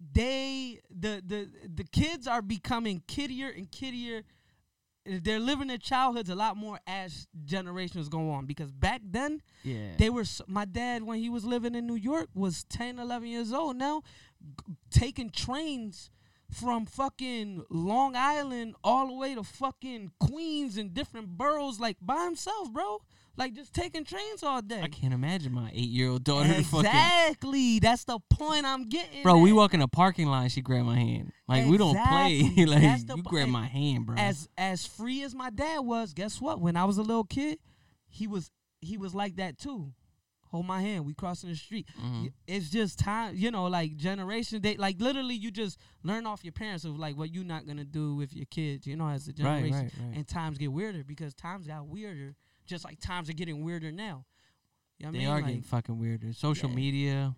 they the the the kids are becoming kiddier and kiddier. They're living their childhoods a lot more as generations go on because back then yeah. they were my dad when he was living in New York was 10 11 years old now g- taking trains from fucking Long Island all the way to fucking Queens and different boroughs like by himself bro like just taking trains all day I can't imagine my eight-year-old daughter to fucking. exactly that's the point I'm getting Bro, we walk in a parking lot. She grabbed my hand. Like we don't play. Like the you grab my hand, bro. as as free as my dad was, guess what? When I was a little kid, he was he was like that too. Hold my hand. We crossing the street. Mhm. It's just time, you know, like generation. They like literally you just learn off your parents of like what you're not gonna do with your kids. You know, as Right, generation. right, right. And times get weirder because times got weirder, just like times are getting weirder now. You know what they I mean? are Like, getting fucking weirder. Social Yeah. media.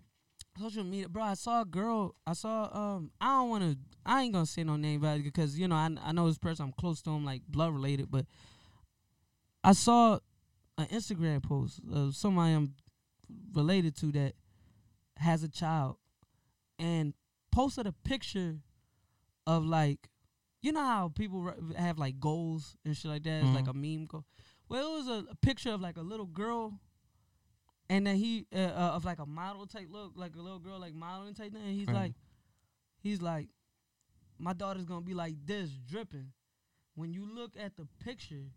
social media, bro. I saw a girl. I saw um. I don't want to. I ain't gonna say no name, but because you know I I know this person. I'm close to him, like blood related. But I saw an Instagram post of somebody I'm related to that has a child, and posted a picture of like, you know how people have like goals and shit like that. It's like a meme goal. Well, it was a, a picture of like a little girl and then he uh, uh, of like a model type look, like a little girl like modeling type thing. And he's Right. like, he's like, my daughter's gonna be like this, dripping. When you look at the picture,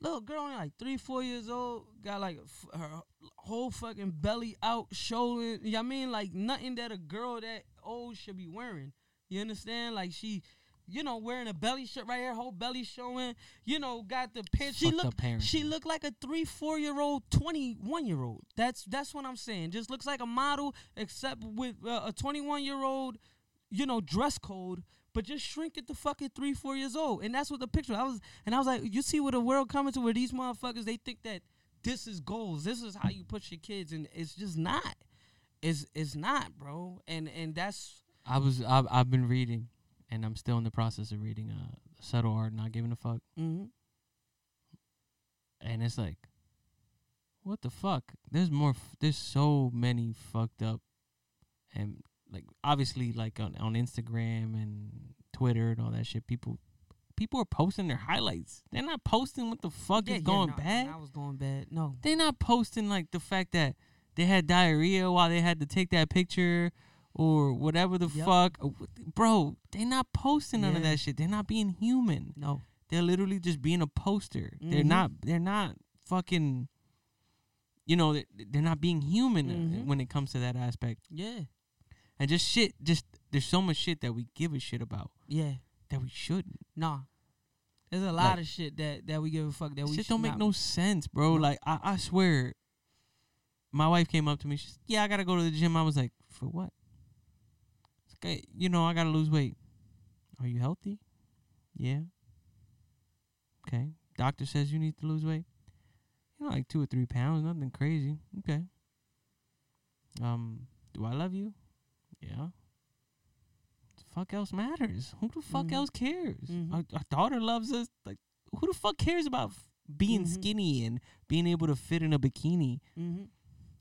little girl only like three, four years old, got like f- her whole fucking belly out, showing. You know what I mean? Like nothing that a girl that old should be wearing. You understand? Like she. You know, wearing a belly shirt right here, whole belly showing. You know, got the pants. She Fucked look up parenting. she looked like a three, four year old, twenty one year old. That's that's what I'm saying. Just looks like a model, except with uh, a twenty one year old, you know, dress code. But just shrink it to fucking three, four years old, and that's what the picture. I was, and I was like, you see what the world coming to, where these motherfuckers they think that this is goals, this is how you push your kids, and it's just not. It's it's not, bro. And and that's I was. I've, I've been reading, and I'm still in the process of reading. Uh, subtle art, not giving a fuck. mhm. and it's like, what the fuck? There's more. F- there's so many fucked up and like obviously like on on Instagram and Twitter and all that shit, people people are posting their highlights. They're not posting what the fuck Yeah, is yeah, going no, bad. I was going bad. No. They're not posting like the fact that they had diarrhea while they had to take that picture or whatever the Yep. fuck. Uh, Bro, they're not posting none of that shit. They're not being human. No. They're literally just being a poster. They're Mhm. not they're not fucking you know, they- they're not being human uh, Mhm. when it comes to that aspect. Yeah. And just shit, just there's so much shit that we give a shit about Yeah. that we shouldn't. Nah. There's a lot Like- of shit that that we give a fuck that we shit don't make no sense, bro. No. Like I, I swear, my wife came up to me. She's, yeah, I gotta go to the gym. I was like, for what? Okay, you know, I gotta lose weight. Are you healthy? Yeah. Okay. Doctor says you need to lose weight. You know, like two or three pounds, nothing crazy. Okay. Um, do I love you? Yeah. The fuck else matters? Who the fuck Mhm. else cares? Mhm. Our, our daughter loves us. Like, who the fuck cares about f- being Mhm. skinny and being able to fit in a bikini?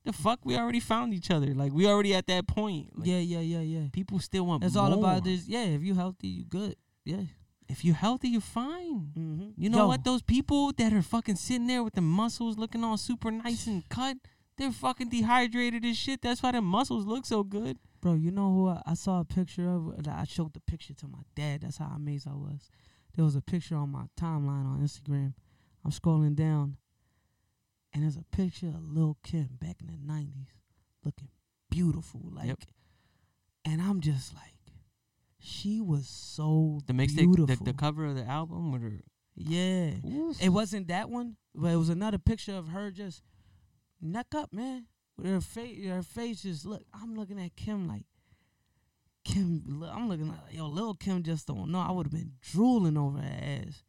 The fuck, we already found each other. Like, we already at that point. Like, yeah, yeah, yeah, yeah. People still want. It's all about this. Yeah, if you healthy, you good. Yeah. If you're healthy, you're fine. Mm-hmm. You know what? Those people that are fucking sitting there with the muscles looking all super nice and cut, they're fucking dehydrated and shit. That's why the muscles look so good. Bro, you know who I, I saw a picture of? I showed the picture to my dad. That's how amazed I was. There was a picture on my timeline on Instagram. I'm scrolling down, and there's a picture of Lil Kim back in the '90s, looking beautiful, like. Yep. And I'm just like, she was so The mixtape, beautiful. the, the cover of the album with her. yeah, Oof. it wasn't that one, but it was another picture of her just neck up, man. With her face, her face just look. I'm looking at Kim like Kim. I'm looking like yo, little Kim just don't know. I would have been drooling over her ass,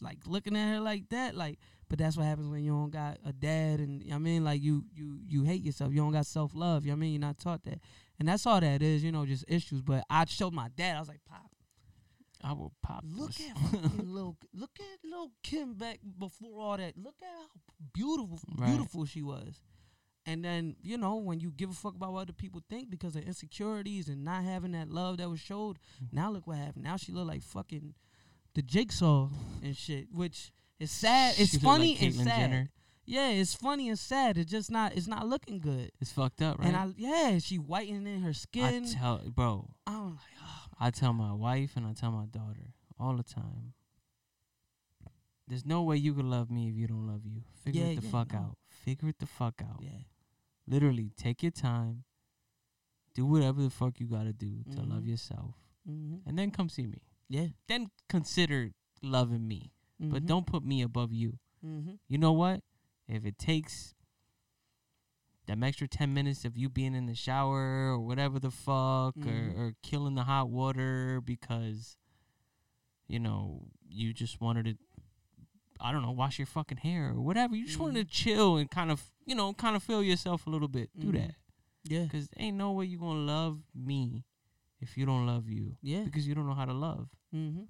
like looking at her like that. Like, but that's what happens when you don't got a dad, and you know what I mean, like you you you hate yourself. You don't got self love. You know what I mean, you're not taught that, and that's all that is. You know, just issues. But I showed my dad. I was like, Pop, I will pop. Look this. at little, look at little Kim back before all that. Look at how beautiful, Right. beautiful she was. And then you know when you give a fuck about what other people think because of insecurities and not having that love that was showed. Mhm. Now look what happened. Now she look like fucking the jigsaw and shit, which is sad. It's She funny like and sad. Jenner. Yeah, it's funny and sad. It's just not. It's not looking good. It's fucked up, right? And I yeah, she whitening her I skin. tell, bro. I'm like, oh, I tell my wife and I tell my daughter all the time. There's no way you can love me if you don't love you. Figure Yeah, it the yeah, fuck no. out. Figure it the fuck out. yeah, Literally, take your time. Do whatever the fuck you gotta do to love Mhm. yourself, hmm and then come see me. yeah. Then consider loving me, but mhm, don't put me above you. mhm. You know what? If it takes them extra 10 minutes of you being in the shower or whatever the fuck Mhm. or, or killing the hot water because, you know, you just wanted to, I don't know, wash your fucking hair or whatever. You just wanted to chill and kind of, you know, kind of feel yourself a little bit. Do Mhm. that. Yeah. Because ain't no way you're going to love me if you don't love you Yeah. because you don't know how to love. Mm-hmm.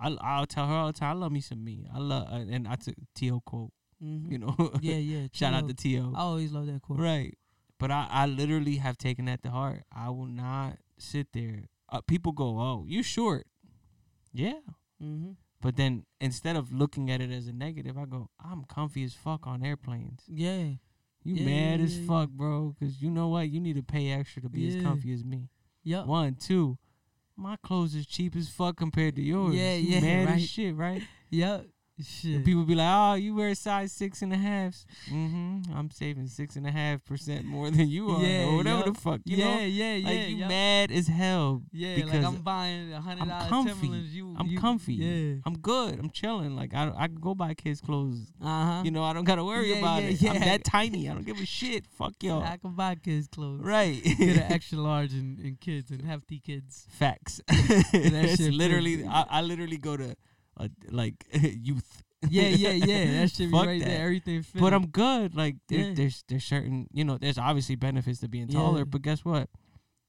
I, I'll tell her all the time, I love me some me. I love, and I took T.O. quote, Mm-hmm. you know. Yeah, yeah. Shout out T.O. to. I always love that quote. Right. But I, I literally have taken that to heart. I will not sit there. Uh, people go, oh, you short. Yeah. Mm-hmm. But then instead of looking at it as a negative, I go, I'm comfy as fuck on airplanes. Yeah. You Yeah, mad yeah, as yeah, fuck, bro. Because you know what? You need to pay extra to be Yeah. as comfy as me. Yep. One, two. My clothes is cheap as fuck compared to yours. Yeah, you yeah, mad right. as shit, right? Yep. Shit. People be like, "Oh, you wear size six and a half." Mm-hmm. I'm saving six and a half percent more than you are, Yeah, or whatever yup. the fuck. You yeah, know, yeah, yeah. like you yup. mad as hell. Yeah, because like I'm buying a hundred I'm comfy. Timberlands. You, I'm you, comfy. Yeah. I'm good. I'm chilling. Like I, I can go buy kids clothes. Uh huh. You know, I don't gotta worry Yeah, about yeah, it. I'm yeah. that tiny. I don't give a shit. Fuck y'all. I can buy kids clothes. Right. Get an extra large and, and kids and hefty kids. Facts. it's shit literally. I, I literally go to, uh, like youth. Yeah, yeah, yeah. That should be Fuck right that. there. Everything fits. But I'm good. Like there, Yeah. there's there's certain you know there's obviously benefits to being taller. Yeah. But guess what?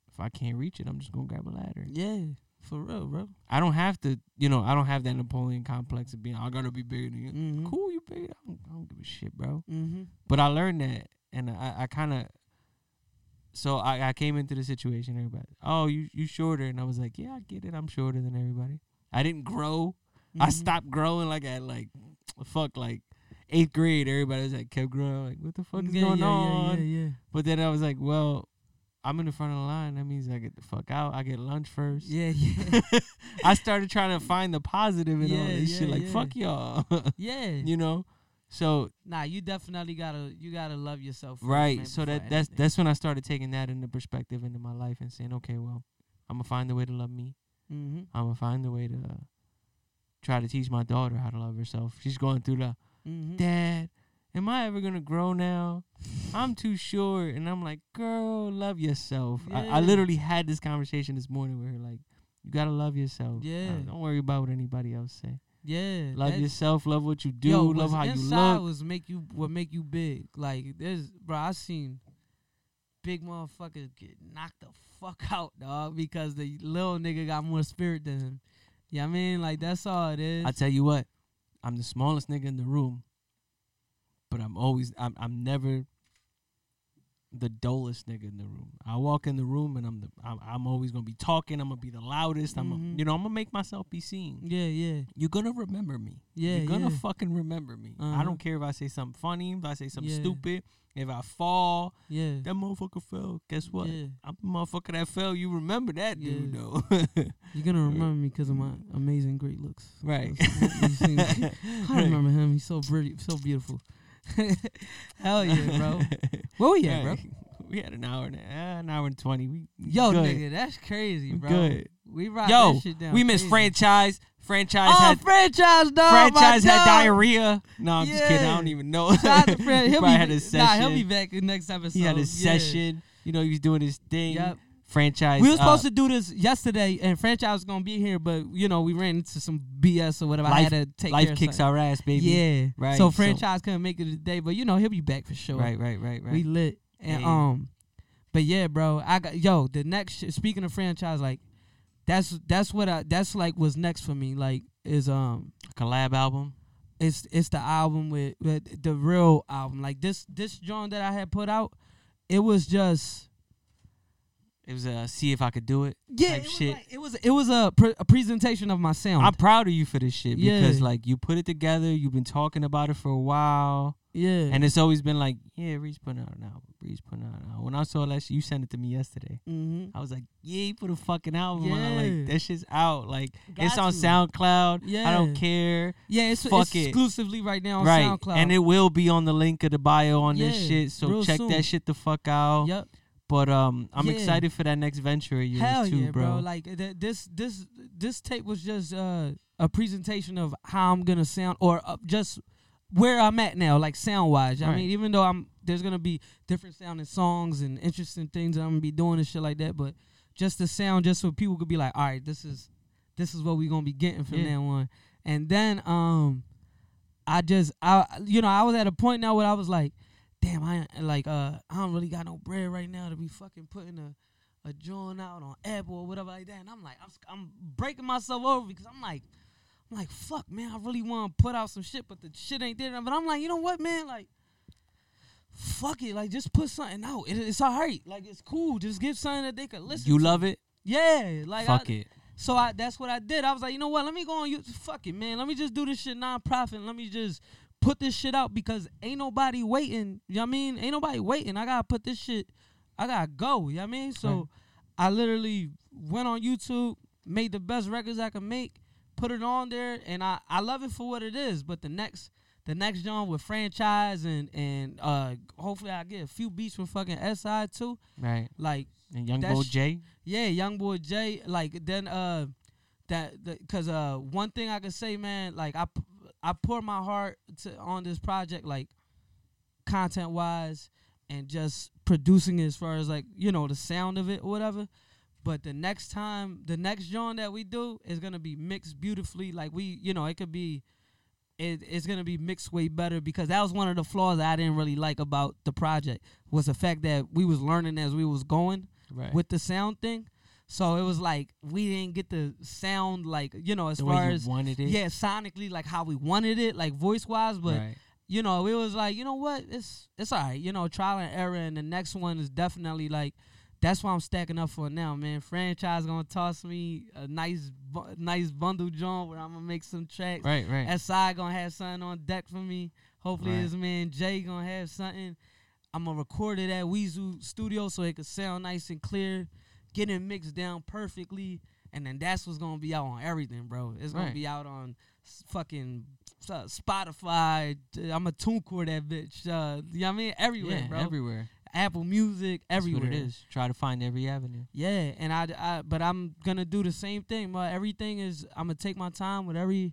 If I can't reach it, I'm just gonna grab a ladder. Yeah, for real, bro. I don't have to. You know, I don't have that Napoleon complex of being. I gotta be bigger than you. Mm-hmm. Cool, you bigger. I don't, I don't give a shit, bro. Mm-hmm. But I learned that, and I, I kind of so I, I came into the situation. Everybody, oh, you you shorter, and I was like, yeah, I get it. I'm shorter than everybody. I didn't grow. I Mhm. stopped growing like at like fuck like eighth grade. Everybody was like kept growing. Like what the fuck is yeah, going yeah, on? Yeah, yeah, yeah. But then I was like, well, I'm in the front of the line. That means I get the fuck out. I get lunch first. Yeah, yeah, I started trying to find the positive in all this shit. Like fuck y'all, yeah. you know. So Nah, you definitely gotta you gotta love yourself. first, right. So that that's anything. that's when I started taking that into perspective into my life and saying, okay, well, I'm gonna find a way to love me. Mhm. I'm gonna find a way to uh, try to teach my daughter how to love herself. She's going through the Mhm. dad. Am I ever gonna grow now? I'm too short, and I'm like, girl, love yourself. I, I literally had this conversation this morning with her, like, you gotta love yourself. Uh, Yeah. don't worry about what anybody else say. Yeah. Love yourself. Love what you do. Yo, love how you look. was make you what make you big. Like there's bro, I seen big motherfuckers get knocked the fuck out, dog, because the little nigga got more spirit than him. Yeah, I mean, like that's all it is. I tell you what, I'm the smallest nigga in the room, but I'm always I'm I'm never the dullest nigga in the room. I walk in the room and I'm the I'm, I'm always gonna be talking. I'm gonna be the loudest. I'm a, you know I'm gonna make myself be seen. yeah, yeah, You're gonna remember me. yeah, You're gonna yeah. fucking remember me. I Uh-huh. don't care if I say something funny, if I say something Yeah. stupid, if I fall. yeah, That motherfucker fell. Guess what? yeah. I'm the motherfucker that fell. You remember that dude Yeah. though. You're gonna remember me because of my amazing, great looks. right. I remember him. He's so pretty, so beautiful. Hell yeah, bro. Where we at, bro? We had an hour and a, uh, an hour and twenty. We Yo, good. nigga, that's crazy, bro. good. We rock Yo, that shit down. we missed crazy. franchise. Franchise Oh, had franchise dog. franchise had dog. diarrhea. No, I'm just kidding. I don't even know. Shout out to Fran. he He'll be, had a Nah, session. he'll be back next episode. he had a Yeah. session. You know, he was doing his thing. Yep. Franchise. We were uh, supposed to do this yesterday, and franchise was gonna be here, but you know we ran into some BS or whatever. I Life- had to take Life kicks our ass, baby. Yeah, Right, So so- franchise couldn't make it today, but you know he'll be back for sure. Right, right, right, right. We lit and um, but yeah, bro. I got yo the next. Sh- speaking of franchise, like that's that's what I that's like what's next for me. Like is um a collab album. it's it's the album with, with the real album. Like this this joint that I had put out, it was just It was a see if I could do it. yeah, it was, shit. like- it was it was a, pre- a presentation of my sound. I'm proud of you for this shit because Yeah. like you put it together. You've been talking about it for a while. yeah, And it's always been like, yeah, Reese putting out an album. Reese putting out an album. When I saw that shit, you sent it to me yesterday. mm-hmm. I was like, yeah, you put a fucking album out. Yeah. Like, that shit's out. Like, it's Got on to. SoundCloud. Yeah, I don't care. yeah, it's, fuck it's it. exclusively right now on right. SoundCloud. And it will be on the link of the bio on this shit. So real check soon. that shit the fuck out. yep. But um, I'm Yeah. excited for that next venture of yours Hell too, yeah, bro. bro. Like th- this this this tape was just uh, a presentation of how I'm gonna sound or uh, just where I'm at now, like sound wise. I mean, even though I'm there's gonna be different sounding songs and interesting things that I'm gonna be doing and shit like that, but just the sound, just so people could be like, all right, this is this is what we're gonna be getting from Yeah. now on. And then um, I just I you know I was at a point now where I was like, damn, I ain't- like uh I don't really got no bread right now to be fucking putting a a joint out on Apple or whatever like that. And I'm like, I'm, I'm breaking myself over because I'm like, I'm like, fuck, man, I really want to put out some shit, but the shit ain't there. But I'm like, you know what, man, like. Fuck it, like just put something out. It, it's alright, like it's cool. Just give something that they could listen. you to. love it? yeah, like Fuck I, it. so I that's what I did. I was like, you know what? Let me go on you. Fuck it, man. Let me just do this shit non-profit. Let me just put this shit out because ain't nobody waiting. You know what I mean? Ain't nobody waiting. I gotta put this shit. I gotta go. You know what I mean? So Right. I literally went on YouTube, made the best records I could make, put it on there, and I I love it for what it is. But the next. The next joint with franchise and and uh hopefully I get a few beats from fucking SI too. Right. Like And Young That Bo sh- J. yeah, young boy Jay. Like then, uh, that because uh, one thing I can say, man, like I I pour my heart to on this project, like content wise, and just producing it as far as like you know the sound of it or whatever. But the next time, the next joint that we do is gonna be mixed beautifully. Like we, you know, it could be. It, it's gonna be mixed way better because that was one of the flaws I didn't really like about the project was the fact that we was learning as we was going Right. with the sound thing. So it was like we didn't get the sound like you know as the far as wanted it. yeah sonically like how we wanted it like voice wise. But right. you know, it was like, you know what, it's it's all right, you know, trial and error, and the next one is definitely like. That's what I'm stacking up for now, man. Franchise gonna toss me a nice, bu- nice bundle joint where I'm gonna make some tracks. Right, right. SI gonna have something on deck for me. Hopefully Right. his man Jay gonna have something. I'm gonna record it at Weezu Studio so it could sound nice and clear, get it mixed down perfectly, and then that's what's gonna be out on everything, bro. It's gonna Right. be out on fucking uh, Spotify. I'm a TuneCore that bitch. Uh, you know what I mean? Everywhere, yeah, bro. everywhere. Apple Music, That's everywhere. what it is. Try to find every avenue. Yeah, and I, I, but I'm gonna do the same thing. But everything is, I'm gonna take my time with every,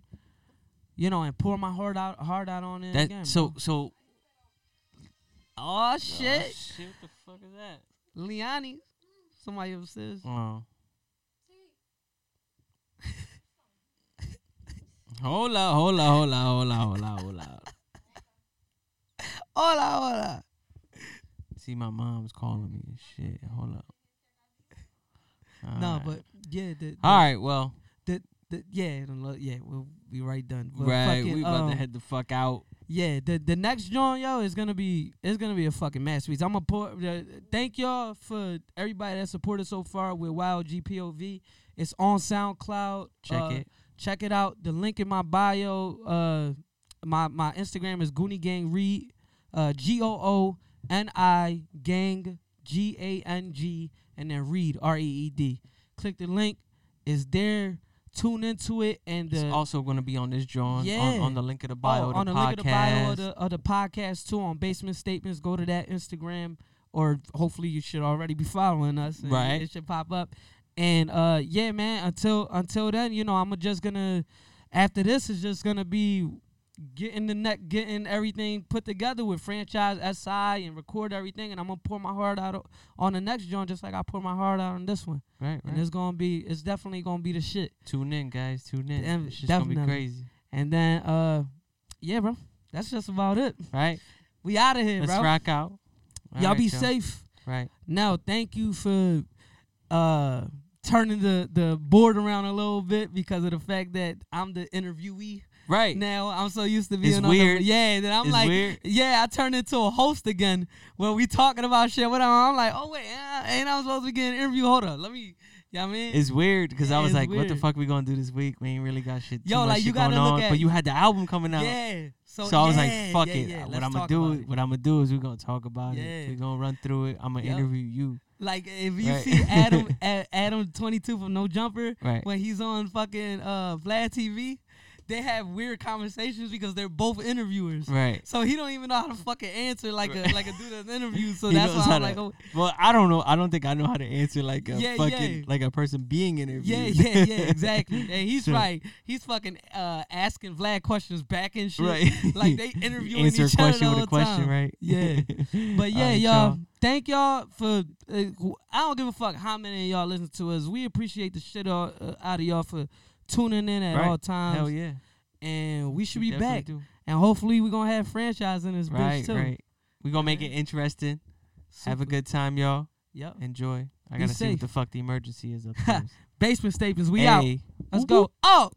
you know, and pour my heart out, heart out on it That again. so bro. so. oh shit, Oh, shit! What the fuck is that? Liani, somebody upstairs. Hold up, hold up, hold up, hold up, hold up, hold up. Hola, hola. See, my mom's calling me and shit. Hold up. No, Alright. but yeah, the, the, all right. Well, the, the yeah, yeah, we'll be right done. But right. fucking, We about um, to head the fuck out. Yeah, the the next joint, yo, is gonna be it's gonna be a fucking masterpiece. I'm gonna put. Uh, thank y'all for everybody that supported so far with Y.O.G.P.O.V. It's on SoundCloud. Check Uh, it. Check it out. The link in my bio. Uh, my my Instagram is Goonie Gang Reed. Uh, G O O N I Gang G A N G and then Reed R E E D. Click the link. It's there. Tune into it and the It's also going to be on this John on, Yeah. on the link of the bio oh, the on the podcast. link of the bio of the, of the podcast too on Basement Statements. Go to that Instagram, or hopefully you should already be following us. and Right. it should pop up. And uh, yeah, man. Until until then, you know, I'm just gonna. After this is just gonna be getting the neck, getting everything put together with franchise SI and record everything, and I'm gonna pour my heart out on the next joint, just like I pour my heart out on this one. right, And it's gonna be, it's definitely gonna be the shit. Tune in, guys. Tune in. It's just going to be definitely. crazy. And then, uh, yeah, bro, that's just about it. Right? We out of here, Let's bro. rock out. All Y'all right, be y'all. safe. Right. Now, thank you for uh turning the the board around a little bit because of the fact that I'm the interviewee Right. now. I'm so used to being It's on weird. the yeah. Then I'm It's like, weird. yeah, I turned into a host again where we talking about shit. Whatever. I'm like, oh wait, uh, ain't I supposed to be getting an interview? Hold up, let me. You know I mean? It's weird because I was like, "What the weird. fuck we gonna do this week? We ain't really got shit. Too Yo, much like, you gotta look on, at- but you had the album coming out. yeah. So, So, I was yeah, like, "Fuck yeah, it! yeah, what let's I'm gonna do? it. What I'm gonna do is we're gonna talk about Yeah. it. We're gonna run through it. I'm gonna Yup. interview you. Like if you Right. see Adam Adam 22 from No Jumper Right. when he's on fucking uh Vlad TV, they have weird conversations because they're both interviewers. Right. So he don't even know how to fucking answer like a like a dude that's interview. So He that's why I'm to- like, oh, Well, I don't know. I don't think I know how to answer like a Yeah, fucking yeah. like a person being interviewed. yeah, yeah, yeah, exactly. And he's So- right. He's fucking uh asking Vlad questions back and shit. right. Like they interviewing answer a question other with a question, time. right? Yeah. But yeah, Alright, y'all, thank y'all for. Uh, I don't give a fuck how many of y'all listen to us. We appreciate the shit all, uh, out of y'all for tuning in at Right. all times. Hell yeah. And we should We be back. do. And hopefully we're gonna have franchise in this Right, bitch too. right. We gonna make it interesting. Have a good time, y'all. Yep. Enjoy. I Be gotta see safe. what the fuck the emergency is upstairs. Basement staples. We out. Let's Whoop, go. Oh.